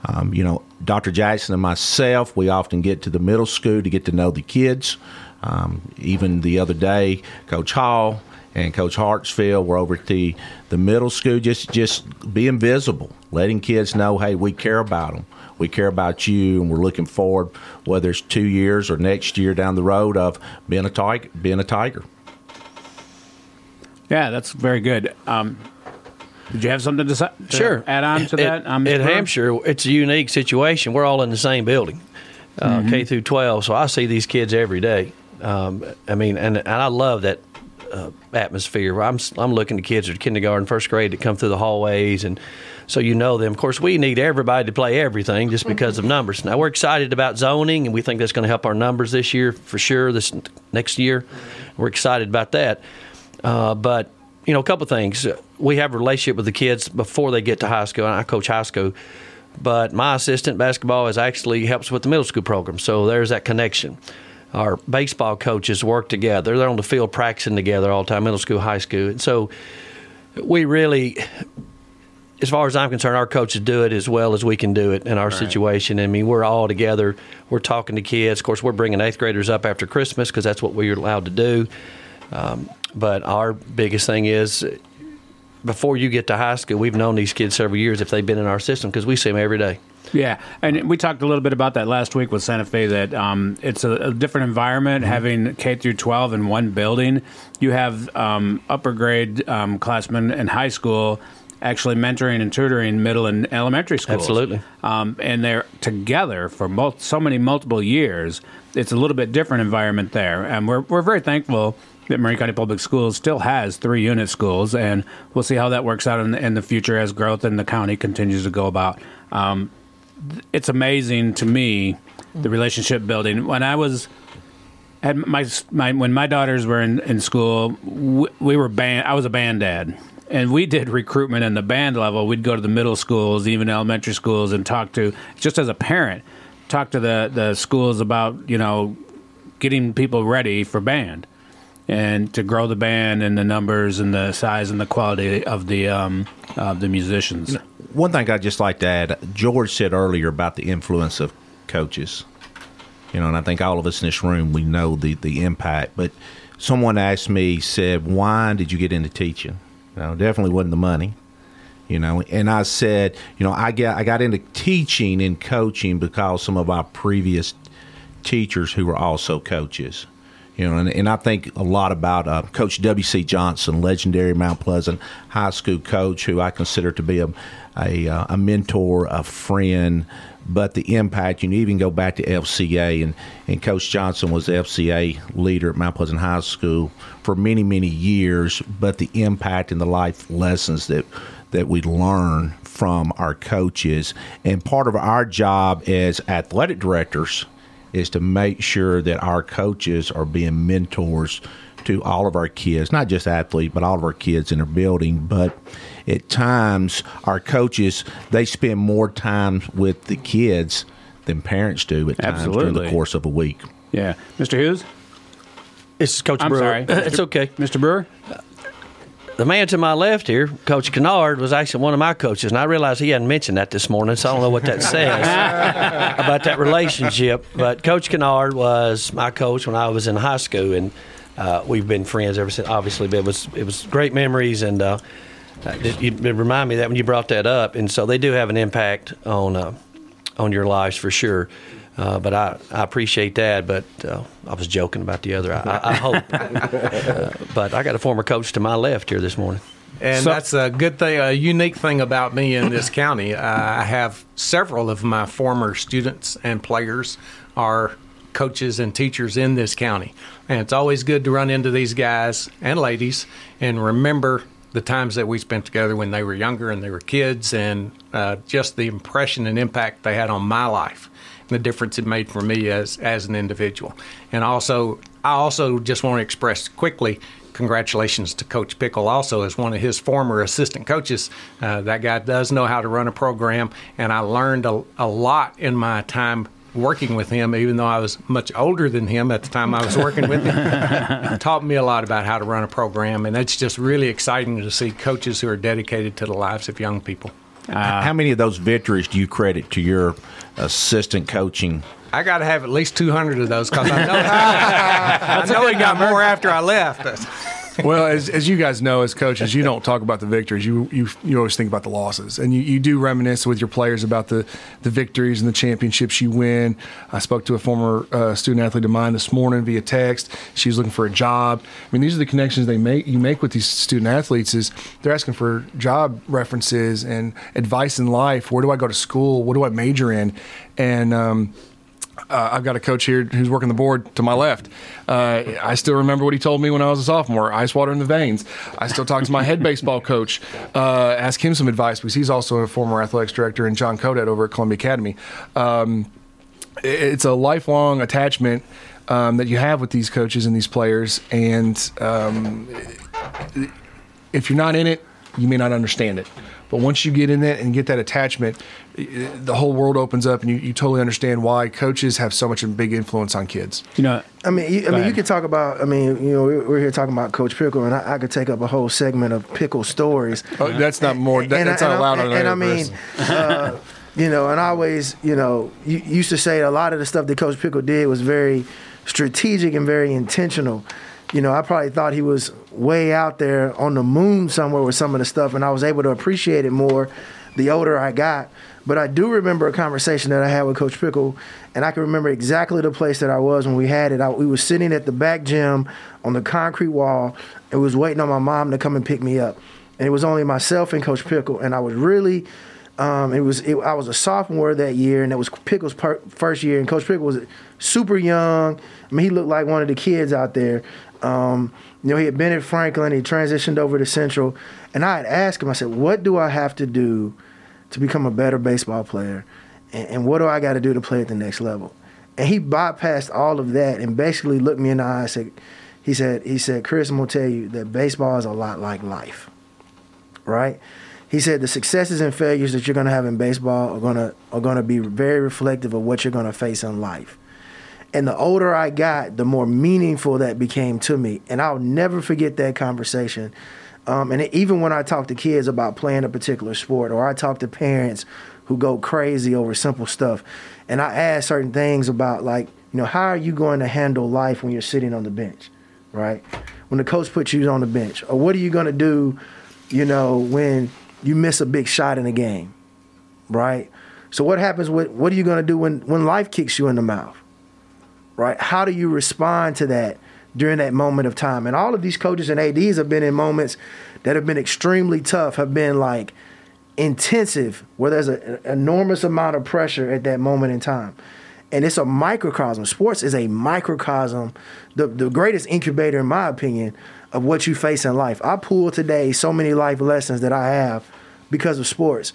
[SPEAKER 6] Um, you know, Dr. Jackson and myself, we often get to the middle school to get to know the kids. Um, even the other day, Coach Hall and Coach Hartsfield were over at the, the middle school, just just being visible, letting kids know, hey, we care about them. We care about you, and we're looking forward, whether it's two years or next year down the road, of being a tiger. Being a tiger.
[SPEAKER 2] Yeah, that's very good. Um, did you have something to, to
[SPEAKER 5] sure.
[SPEAKER 2] add on to that?
[SPEAKER 5] Um, at Hampshire, it's a unique situation. We're all in the same building, uh, mm-hmm. K through 12. So I see these kids every day. Um, I mean, and, and I love that uh, atmosphere. I'm I'm looking at kids at kindergarten, first grade that come through the hallways, and so you know them. Of course, we need everybody to play everything just because of numbers. Now we're excited about zoning, and we think that's going to help our numbers this year for sure. This next year, we're excited about that. Uh, but you know, a couple things. We have a relationship with the kids before they get to high school, and I coach high school. But my assistant basketball is actually helps with the middle school program, so there's that connection our baseball coaches work together. They're on the field practicing together all the time, middle school, high school. And so we really, as far as I'm concerned, our coaches do it as well as we can do it in our right. situation. I mean, we're all together. We're talking to kids. Of course, we're bringing eighth graders up after Christmas because that's what we're allowed to do. Um, but our biggest thing is before you get to high school, we've known these kids several years if they've been in our system because we see them every day.
[SPEAKER 2] Yeah, and we talked a little bit about that last week with Santa Fe. That um, it's a, a, different environment mm-hmm. having K through 12 in one building. You have um, upper grade um, classmen in high school actually mentoring and tutoring middle and elementary schools.
[SPEAKER 5] Absolutely,
[SPEAKER 2] um, and they're together for mul- so many multiple years. It's a little bit different environment there, and we're we're very thankful that Maury County Public Schools still has three unit schools, and we'll see how that works out in the, in the future as growth in the county continues to go about. Um, it's amazing to me the relationship building. When I was at my, my when my daughters were in, in school, we, we were band. I was a band dad, and we did recruitment in the band level. We'd go to the middle schools, even elementary schools, and talk to just as a parent, talk to the the schools about you know getting people ready for band and to grow the band and the numbers and the size and the quality of the um, of the musicians. You know,
[SPEAKER 6] one thing I'd just like to add, George said earlier about the influence of coaches. You know, and I think all of us in this room we know the the impact. But someone asked me, said, "Why did you get into teaching?" You know, definitely wasn't the money. You know, and I said, you know, I got I got into teaching and coaching because some of our previous teachers who were also coaches you know, and, and I think a lot about uh, Coach W.C. Johnson, legendary Mount Pleasant high school coach, who I consider to be a, a, uh, a mentor, a friend, but the impact, you even go back to FCA, and, and Coach Johnson was FCA leader at Mount Pleasant High School for many, many years, but the impact and the life lessons that that we learn from our coaches. And part of our job as athletic directors – is to make sure that our coaches are being mentors to all of our kids, not just athletes, but all of our kids in our building. But at times, our coaches they spend more time with the kids than parents do at times Absolutely. during the course of a week.
[SPEAKER 2] Yeah, Mr. Hughes.
[SPEAKER 5] It's Coach
[SPEAKER 2] I'm
[SPEAKER 5] Brewer.
[SPEAKER 2] sorry. <laughs>
[SPEAKER 5] it's okay,
[SPEAKER 2] Mr. Brewer
[SPEAKER 5] the man to my left here, Coach Kennard, was actually one of my coaches, and I realized he hadn't mentioned that this morning, so I don't know what that says <laughs> about that relationship. But Coach Kennard was my coach when I was in high school, and uh, we've been friends ever since. Obviously, but it was it was great memories, and uh, it, it reminded me that when you brought that up, and so they do have an impact on uh, on your lives for sure. Uh, but I, I appreciate that. But uh, I was joking about the other. I, I, I hope. <laughs> uh, but I got a former coach to my left here this morning.
[SPEAKER 4] And
[SPEAKER 2] So-
[SPEAKER 4] that's a good thing, a unique thing about me in this county. Uh, I have several of my former students and players are coaches and teachers in this county. And it's always good to run into these guys and ladies and remember the times that we spent together when they were younger and they were kids and uh, just the impression and impact they had on my life and the difference it made for me as, as an individual. And also, I also just want to express quickly congratulations to Coach Pickle, also as one of his former assistant coaches. Uh, that guy does know how to run a program, and I learned a, a lot in my time working with him, even though I was much older than him at the time I was working with him. <laughs> Taught me a lot about how to run a program, and it's just really exciting to see coaches who are dedicated to the lives of young people.
[SPEAKER 6] Uh, how many of those victories do you credit to your assistant coaching?
[SPEAKER 4] I got to have at least 200 of those because I know, I know he got <laughs> more after I left.
[SPEAKER 7] Well, as, as you guys know, as coaches, you don't talk about the victories. You you, you always think about the losses, and you, you do reminisce with your players about the, the victories and the championships you win. I spoke to a former uh, student athlete of mine this morning via text. She was looking for a job. I mean, these are the connections they make. You make with these student athletes is they're asking for job references and advice in life. Where do I go to school? What do I major in? And um, uh, I've got a coach here who's working the board to my left. Uh, I still remember what he told me when I was a sophomore: ice water in the veins. I still talk to my head baseball coach, uh, ask him some advice because he's also a former athletics director and John Codet over at Columbia Academy. Um, it's a lifelong attachment um, that you have with these coaches and these players, and um, if you're not in it, you may not understand it. But once you get in it and get that attachment, the whole world opens up, and you, you totally understand why coaches have so much a big influence on kids.
[SPEAKER 2] You know,
[SPEAKER 3] I mean, you, I mean, you could talk about. I mean, you know, we're, we're here talking about Coach Pickle, and I, I could take up a whole segment of pickle stories.
[SPEAKER 7] Oh, that's not more. That,
[SPEAKER 3] and
[SPEAKER 7] that's
[SPEAKER 3] I,
[SPEAKER 7] not allowed
[SPEAKER 3] I,
[SPEAKER 7] on
[SPEAKER 3] and,
[SPEAKER 7] air,
[SPEAKER 3] I mean, uh, <laughs> you know, and I always, you know, you used to say a lot of the stuff that Coach Pickle did was very strategic and very intentional. You know, I probably thought he was way out there on the moon somewhere with some of the stuff, and I was able to appreciate it more the older I got. But I do remember a conversation that I had with Coach Pickle, and I can remember exactly the place that I was when we had it. I, we were sitting at the back gym on the concrete wall, and was waiting on my mom to come and pick me up. And it was only myself and Coach Pickle, and I was really um, it was it, I was a sophomore that year, and it was Pickle's per, first year. And Coach Pickle was super young. I mean, he looked like one of the kids out there. Um, you know, he had been at Franklin. He transitioned over to Central, and I had asked him. I said, "What do I have to do to become a better baseball player, and, and what do I got to do to play at the next level?" And he bypassed all of that and basically looked me in the eye and said, "He said, he said, Chris, I'm gonna tell you that baseball is a lot like life, right?" He said the successes and failures that you're to have in baseball are to are to be very reflective of what you're to face in life. And the older I got, the more meaningful that became to me. And I'll never forget that conversation. Um, and even when I talk to kids about playing a particular sport, or I talk to parents who go crazy over simple stuff, and I ask certain things about like, you know, how are you going to handle life when you're sitting on the bench, right? When the coach puts you on the bench, or what are you going to do, you know, when you miss a big shot in a game, right? So what happens with what are you going to do when when life kicks you in the mouth? Right? How do you respond to that during that moment of time? And all of these coaches and ADs have been in moments that have been extremely tough, have been like intensive, where there's an enormous amount of pressure at that moment in time. And it's a microcosm. Sports is a microcosm, the, the greatest incubator, in my opinion, of what you face in life. I pull today so many life lessons that I have because of sports.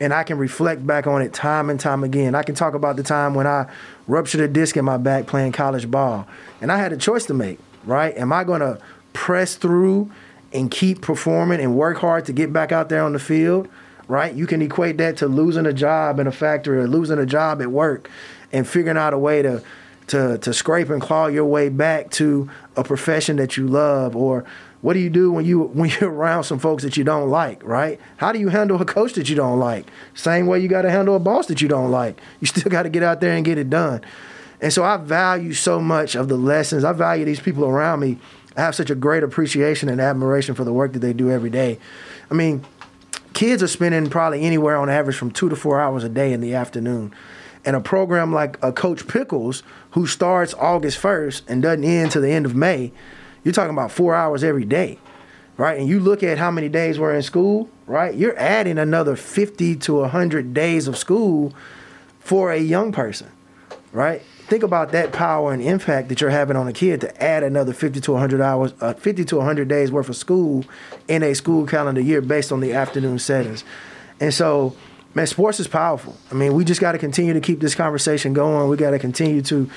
[SPEAKER 3] And I can reflect back on it time and time again. I can talk about the time when I ruptured a disc in my back playing college ball. And I had a choice to make, right? Am I going to press through and keep performing and work hard to get back out there on the field, right? You can equate that to losing a job in a factory or losing a job at work and figuring out a way to to to scrape and claw your way back to a profession that you love or what do you do when you when <laughs> you're around some folks that you don't like, right? How do you handle a coach that you don't like? Same way you got to handle a boss that you don't like. You <laughs> still got to get out there and get it done. And so I value so much of the lessons. I value these people around me I have such a great appreciation and admiration for the work that they do every day. I mean, kids are spending probably anywhere on average from two to four hours a day in the afternoon. And a program like a Coach Pickles, who starts August 1st and doesn't end to the end of May, you're talking about four hours every day, right? And you look at how many days we're in school, right? You're adding another 50 to 100 days of school for a young person, right? Think about that power and impact that you're having on a kid to add another 50 to 100 hours, uh, 50 to 100 days worth of school in a school calendar year based on the afternoon settings. And so, man, sports is powerful. I mean, we just got to continue to keep this conversation going. We got to continue to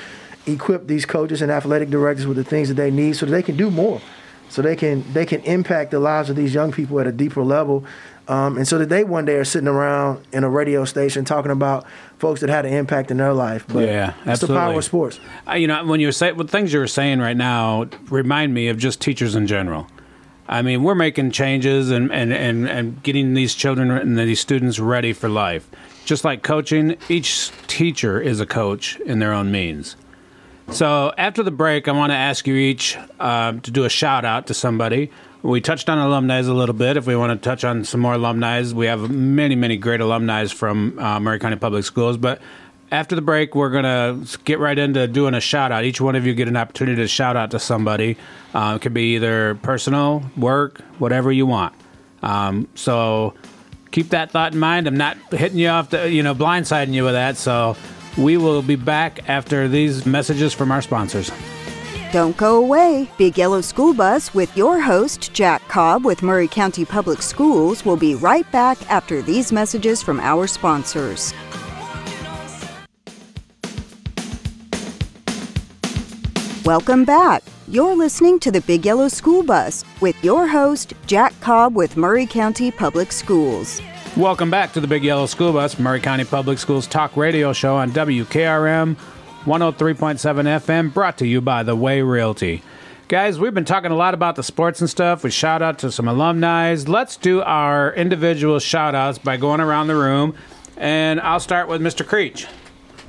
[SPEAKER 3] equip these coaches and athletic directors with the things that they need so that they can do more so they can they can impact the lives of these young people at a deeper level um, and so that they one day are sitting around in a radio station talking about folks that had an impact in their life. But
[SPEAKER 2] Yeah,
[SPEAKER 3] it's the power of sports.
[SPEAKER 2] Uh, you know, when you saying what things you were saying right now remind me of just teachers in general. I mean, we're making changes and, and, and, and getting these children and these students ready for life. Just like coaching, each teacher is a coach in their own means. So after the break, I want to ask you each uh, to do a shout out to somebody. We touched on alumni a little bit. If we want to touch on some more alumni, we have many, many great alumni from uh, Maury County Public Schools. But after the break, we're going to get right into doing a shout out. Each one of you get an opportunity to shout out to somebody. Uh, it could be either personal, work, whatever you want. Um, so keep that thought in mind. I'm not hitting you off, the, you know, blindsiding you with that. So we will be back after these messages from our sponsors.
[SPEAKER 1] Don't go away. Big Yellow School Bus with your host, Jack Cobb with Maury County Public Schools, will be right back after these messages from our sponsors. Welcome back. You're listening to the Big Yellow School Bus with your host, Jack Cobb with Maury County Public Schools.
[SPEAKER 2] Welcome back to the Big Yellow School Bus, Maury County Public Schools talk radio show on WKRM 103.7 FM, brought to you by The Way Realty. Guys, we've been talking a lot about the sports and stuff. We shout out to some alumni. Let's do our individual shout outs by going around the room. And I'll start with Mr. Creech.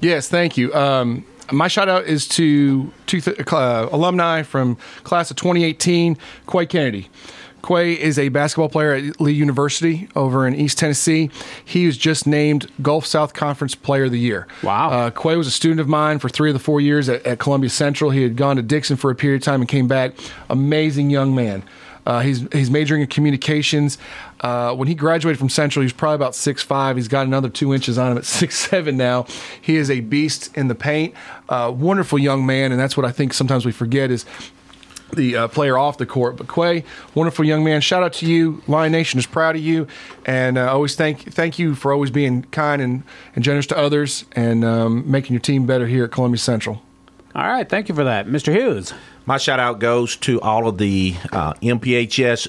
[SPEAKER 7] Yes, thank you. Um, my shout out is to two uh, alumni from class of 2018, Quay Kennedy. Quay is a basketball player at Lee University over in East Tennessee. He was just named Gulf South Conference Player of the Year.
[SPEAKER 2] Wow.
[SPEAKER 7] Uh, Quay was a student of mine for three of the four years at, at Columbia Central. He had gone to Dixon for a period of time and came back. Amazing young man. Uh, he's he's majoring in communications. Uh, when he graduated from Central, he was probably about six five. He's got another two inches on him at <laughs> six seven now. He is a beast in the paint. Uh, wonderful young man, and that's what I think sometimes we forget is the uh, player off the court. But Quay, wonderful young man. Shout out to you. Lion Nation is proud of you, and uh, always thank thank you for always being kind and, and generous to others and um, making your team better here at Columbia Central.
[SPEAKER 2] All right, thank you for that. Mr. Hughes.
[SPEAKER 6] My shout out goes to all of the uh, MPHS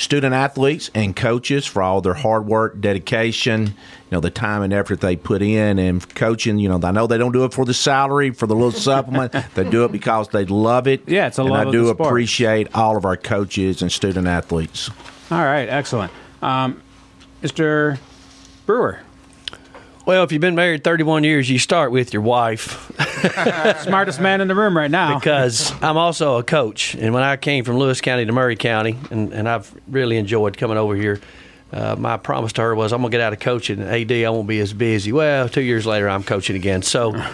[SPEAKER 6] student athletes and coaches for all their hard work, dedication, you know, the time and effort they put in and coaching. You know, I know they don't do it for the salary, for the little supplement. <laughs> They do it because they love it.
[SPEAKER 2] Yeah, it's a
[SPEAKER 6] and
[SPEAKER 2] love
[SPEAKER 6] I
[SPEAKER 2] of
[SPEAKER 6] do appreciate all of our coaches and student athletes.
[SPEAKER 2] All right, excellent. Um, Mr. Brewer.
[SPEAKER 5] Well, if you've been married 31 years, you start with your wife <laughs>
[SPEAKER 2] Smartest man in the room right now.
[SPEAKER 5] because I'm also a coach. And when I came from Lewis County to Maury County, and, and I've really enjoyed coming over here, uh, my promise to her was I'm going to get out of coaching. AD, I won't be as busy. Well, two years later, I'm coaching again. So <laughs> um,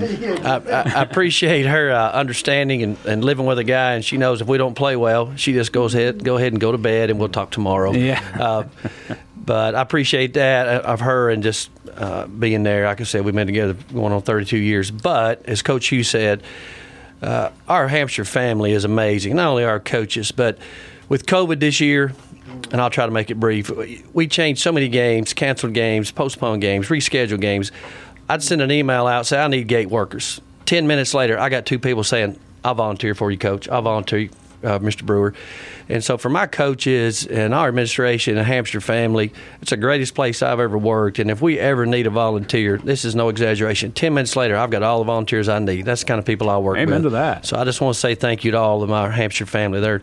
[SPEAKER 5] I, I, I appreciate her uh, understanding and, and living with a guy. And she knows if we don't play well, she just goes ahead, go ahead and go to bed, and we'll talk tomorrow.
[SPEAKER 2] Yeah.
[SPEAKER 5] Uh, but I appreciate that of her and just uh, being there. Like I said, we've been together going on 32 years. But as Coach Hughes said, uh, our Hampshire family is amazing. Not only our coaches, but with COVID this year, and I'll try to make it brief. We changed so many games, canceled games, postponed games, rescheduled games. I'd send an email out say I need gate workers. Ten minutes later, I got two people saying I'll volunteer for you, coach. I'll volunteer, uh, Mr. Brewer. And so for my coaches and our administration and Hampshire family, it's the greatest place I've ever worked. And if we ever need a volunteer, this is no exaggeration. Ten minutes later, I've got all the volunteers I need. That's the kind of people I work with.
[SPEAKER 2] Amen to that.
[SPEAKER 5] So I just want to say thank you to all of my Hampshire family. They're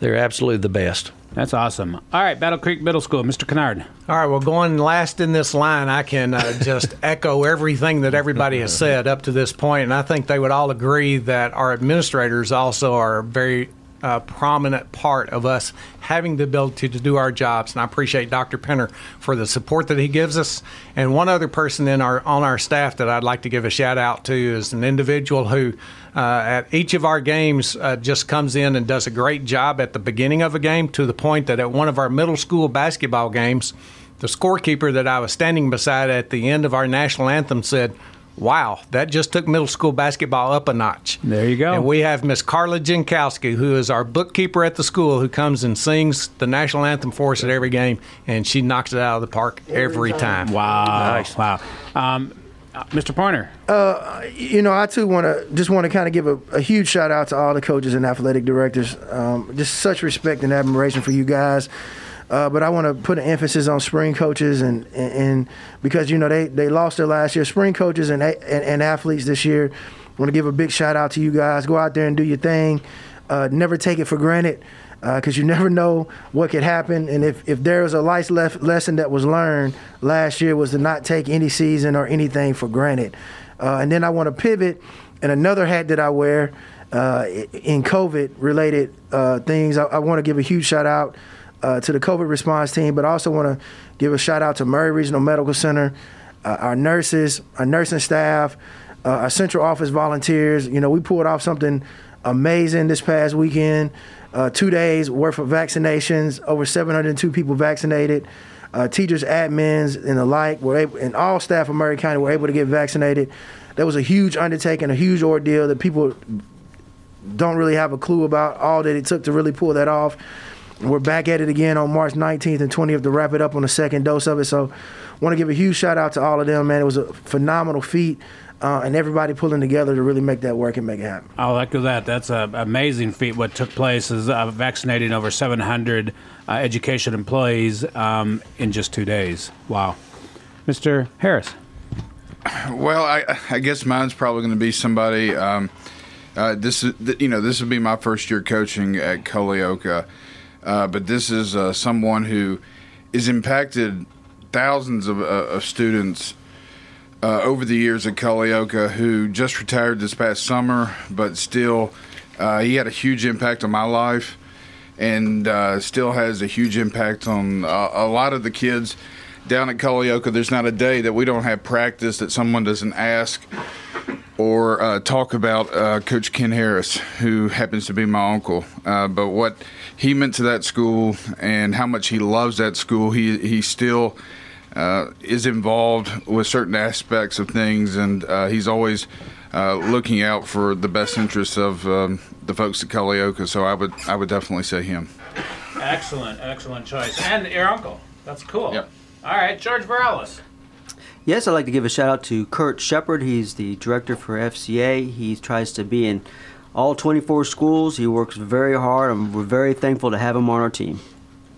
[SPEAKER 5] they're absolutely the best.
[SPEAKER 2] That's awesome. All right, Battle Creek Middle School, Mr. Kennard.
[SPEAKER 4] All right, well, going last in this line, I can uh, just <laughs> echo everything that everybody has said up to this point, and I think they would all agree that our administrators also are very uh, prominent part of us having the ability to do our jobs. And I appreciate Dr. Penner for the support that he gives us. And one other person in our on our staff that I'd like to give a shout out to is an individual who uh, at each of our games uh, just comes in and does a great job at the beginning of a game to the point that at one of our middle school basketball games, the scorekeeper that I was standing beside at the end of our national anthem said, Wow, that just took middle school basketball up a notch.
[SPEAKER 2] There you go.
[SPEAKER 4] And we have Miss Carla Jankowski, who is our bookkeeper at the school, who comes and sings the national anthem for us at every game, and she knocks it out of the park every time.
[SPEAKER 2] Wow. Nice. Wow. Um, uh, Mr. Pointer.
[SPEAKER 3] Uh, you know, I too want to just want to kind of give a, a, huge shout out to all the coaches and athletic directors. Um, just such respect and admiration for you guys. Uh, but I want to put an emphasis on spring coaches and, and, and because you know they, they lost their last year. Spring coaches and, and, and athletes this year. Want to give a big shout out to you guys. Go out there and do your thing. Uh, never take it for granted because uh, you <laughs> never know what could happen. And if, if there was a life lef- lesson that was learned last year was to not take any season or anything for granted. Uh, and then I want to pivot, and another hat that I wear uh, in COVID related uh, things. I, I want to give a huge shout out uh, to the COVID response team, but I also want to give a shout out to Maury Regional Medical Center, uh, our nurses, our nursing staff, uh, our central office volunteers. You know, we pulled off something amazing this past weekend. Uh, two days worth of vaccinations, over 702 people vaccinated. Uh, teachers, admins, and the like were able, and all staff of Maury County were able to get vaccinated. That was a huge undertaking, a huge ordeal that people don't really have a clue about all that it took to really pull that off. We're back at it again on March 19th and 20th to wrap it up on the second dose of it. So, want to give a huge shout out to all of them, man. It was a phenomenal feat. Uh, and everybody pulling together to really make that work and make it happen.
[SPEAKER 2] I'll echo that. That's an amazing feat. What took place is uh, vaccinating over 700 uh, education employees um, in just two days. Wow. Mr. Harris.
[SPEAKER 8] Well, I, I guess mine's probably going to be somebody. Um, uh, this is, you know, this would be my first year coaching at Culleoka. Uh, but this is uh, someone who is impacted thousands of, uh, of students uh, over the years at Culleoka who just retired this past summer, but still, uh, he had a huge impact on my life and still has a huge impact on a lot of the kids down at Culleoka. There's not a day that we don't have practice that someone doesn't ask or talk about Coach Ken Harris, who happens to be my uncle. But what he meant to that school and how much he loves that school, he he still uh, is involved with certain aspects of things, and uh, he's always uh, looking out for the best interests of um, the folks at Culleoka. So I would I would definitely say him.
[SPEAKER 2] Excellent, excellent choice, and your uncle. That's cool.
[SPEAKER 8] Yep.
[SPEAKER 2] All right, George Morales.
[SPEAKER 9] Yes, I'd like to give a shout out to Kurt Shepard. He's the director for FCA. He tries to be in all 24 schools. He works very hard, and we're very thankful to have him on our team.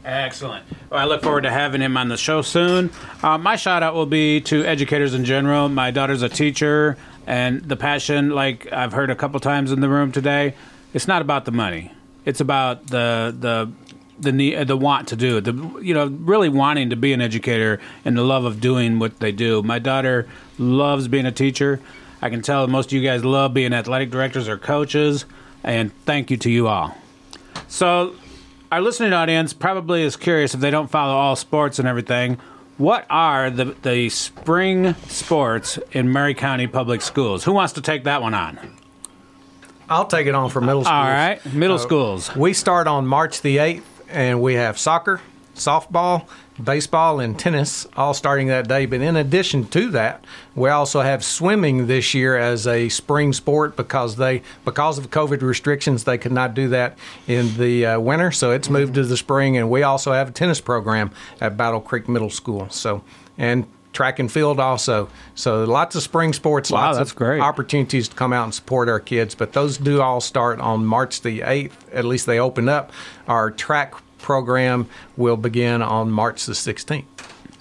[SPEAKER 2] Excellent. Well, I look forward to having him on the show soon. Uh, my shout out will be to educators in general. My daughter's a teacher, and the passion, like I've heard a couple times in the room today, it's not about the money. It's about the the the need, the want to do it, the you know, really wanting to be an educator and the love of doing what they do. My daughter loves being a teacher. I can tell most of you guys love being athletic directors or coaches, and thank you to you all. So, our listening audience probably is curious if they don't follow all sports and everything. What are the the spring sports in Maury County Public Schools? Who wants to take that one on?
[SPEAKER 4] I'll take it on for middle schools.
[SPEAKER 2] All right, middle uh, schools.
[SPEAKER 4] We start on March the 8th and we have soccer, softball, baseball, and tennis all starting that day. But in addition to that, we also have swimming this year as a spring sport because they because of COVID restrictions they could not do that in the uh, winter, so it's moved to the spring. And we also have a tennis program at Battle Creek Middle School. So and track and field also. So lots of spring sports,
[SPEAKER 2] wow,
[SPEAKER 4] lots
[SPEAKER 2] that's
[SPEAKER 4] of
[SPEAKER 2] great.
[SPEAKER 4] opportunities to come out and support our kids. But those do all start on March the 8th. At least they open up. Our track program will begin on March the 16th.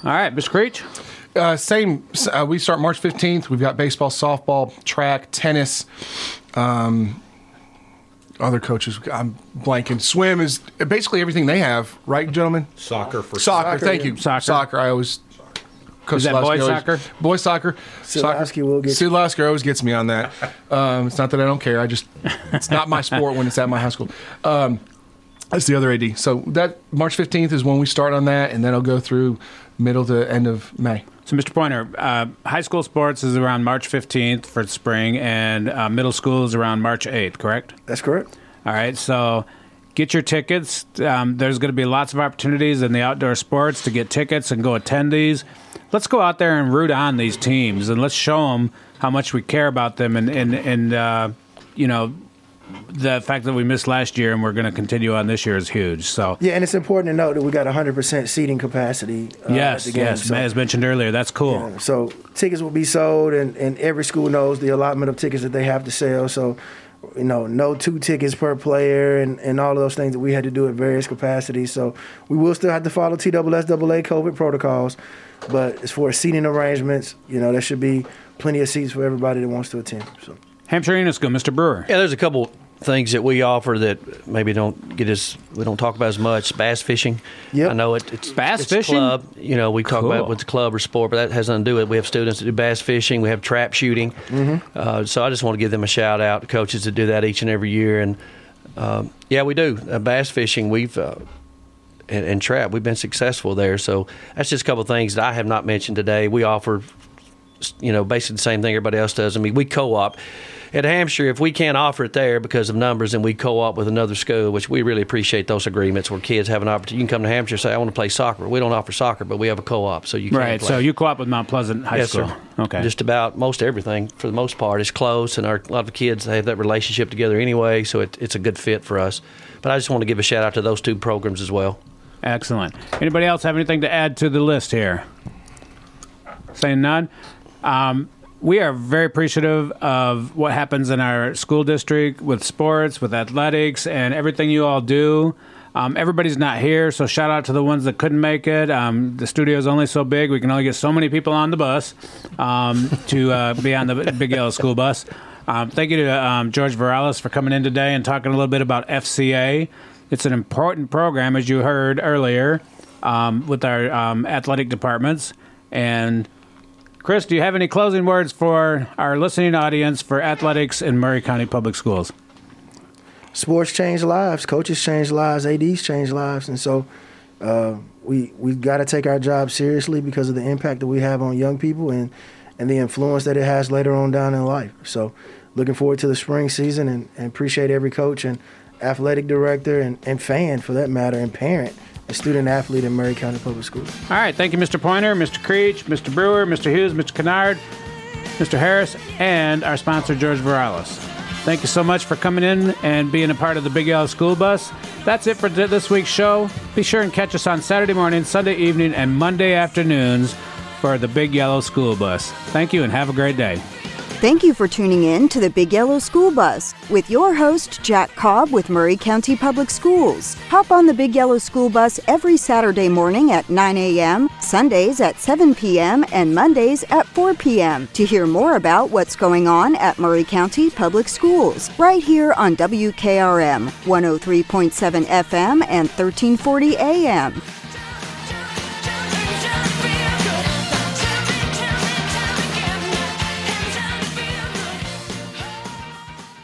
[SPEAKER 2] All right, Mr. Creech.
[SPEAKER 7] Uh, same. Uh, we start March 15th. We've got baseball, softball, track, tennis. Um, other coaches. I'm blanking. Swim is basically everything they have, right, gentlemen?
[SPEAKER 6] Soccer for
[SPEAKER 7] Soccer.
[SPEAKER 3] Soccer,
[SPEAKER 7] thank
[SPEAKER 3] yeah.
[SPEAKER 7] you.
[SPEAKER 2] Soccer.
[SPEAKER 7] Soccer. I always. Coach
[SPEAKER 2] Is that
[SPEAKER 7] Lasky
[SPEAKER 2] boys
[SPEAKER 7] always-
[SPEAKER 2] soccer?
[SPEAKER 7] Boys soccer.
[SPEAKER 3] Sidlowski will get
[SPEAKER 7] Sid Lasker always gets me on that. Um, it's not that I don't care. I just it's not my sport when it's at my high school. Um, that's the other AD. So that March 15th is when we start on that, and then I'll go through middle to end of May.
[SPEAKER 2] So, Mr. Pointer, uh, high school sports is around March 15th for spring, and uh, middle school is around March 8th, correct?
[SPEAKER 3] That's correct.
[SPEAKER 2] All right, so get your tickets. Um, there's going to be lots of opportunities in the outdoor sports to get tickets and go attend these. Let's go out there and root on these teams, and let's show them how much we care about them, and and and uh, you know. The fact that we missed last year and we're going to continue on this year is huge. So,
[SPEAKER 3] Yeah, and it's important to note that we got 100% seating capacity. Uh,
[SPEAKER 2] yes,
[SPEAKER 3] game.
[SPEAKER 2] yes,
[SPEAKER 3] So-
[SPEAKER 2] as mentioned earlier, that's cool.
[SPEAKER 3] So tickets will be sold, and, and every school knows the allotment of tickets that they have to sell. So, you know, no two tickets per player, and, and all of those things that we had to do at various capacities. So we will still have to follow TSSAA COVID protocols, but as far as seating arrangements, you know, there should be plenty of seats for everybody that wants to attend. So.
[SPEAKER 2] Hampshire Unisco, Mr. Brewer.
[SPEAKER 5] Yeah, there's a couple things that we offer that maybe don't get as we don't talk about as much. Bass fishing.
[SPEAKER 3] Yeah,
[SPEAKER 5] I know it, it's
[SPEAKER 2] Bass
[SPEAKER 5] it's
[SPEAKER 2] fishing?
[SPEAKER 5] Club. You know, we talk
[SPEAKER 2] Cool.
[SPEAKER 5] about with the club or sport, but that has nothing to do with it. We have students that do bass fishing. We have trap shooting. Uh, so I just want to give them a shout out coaches that do that each and every year. And um, yeah, we do uh, bass fishing. We've uh, and, and trap. We've been successful there. So that's just a couple of things that I have not mentioned today. We offer you know, basically the same thing everybody else does. I mean, we co-op at Hampshire. If we can't offer it there because of numbers, and we co-op with another school, which we really appreciate those agreements where kids have an opportunity. You can come to Hampshire and say, "I want to play soccer." We don't offer soccer, but we have a co-op, so you can
[SPEAKER 2] Right,
[SPEAKER 5] play.
[SPEAKER 2] so you co-op with Mount Pleasant High
[SPEAKER 5] yes,
[SPEAKER 2] School.
[SPEAKER 5] sir.
[SPEAKER 2] Okay.
[SPEAKER 5] Just about most everything, for the most part, is close, and our, a lot of the kids they have that relationship together anyway, so it, it's a good fit for us. But I just want to give a shout out to those two programs as well.
[SPEAKER 2] Excellent. Anybody else have anything to add to the list here? Saying none. Um, we are very appreciative of what happens in our school district with sports, with athletics, and everything you all do. Um, everybody's not here, so shout out to the ones that couldn't make it. Um, the studio is only so big; we can only get so many people on the bus um, to uh, be on the Big Yellow School Bus. Um, thank you to um, George Viralis for coming in today and talking a little bit about FCA. It's an important program, as you heard earlier, um, with our athletic departments. And Chris, do you have any closing words for our listening audience for athletics in Maury County Public Schools?
[SPEAKER 3] sports change lives, coaches change lives, ads change lives, and so uh, we we got to take our job seriously because of the impact that we have on young people and and the influence that it has later on down in life. So, looking forward to the spring season and, and appreciate every coach and athletic director and, and fan for that matter and parent and student athlete in Maury County Public Schools.
[SPEAKER 2] All right, thank you, Mr. Pointer, Mr. Creech, Mr. Brewer, Mr. Hughes, Mr. Kennard, Mr. Harris, and our sponsor, George Viralis. Thank you so much for coming in and being a part of the Big Yellow School Bus. That's it for this week's show. Be sure and catch us on Saturday morning, Sunday evening, and Monday afternoons for the Big Yellow School Bus. Thank you and have a great day.
[SPEAKER 1] Thank you for tuning in to the Big Yellow School Bus with your host, Jack Cobb with Maury County Public Schools. Hop on the Big Yellow School Bus every Saturday morning at 9 a.m., Sundays at 7 p.m., and Mondays at 4 p.m. to hear more about what's going on at Maury County Public Schools, right here on WKRM 103.7 FM and 1340 AM.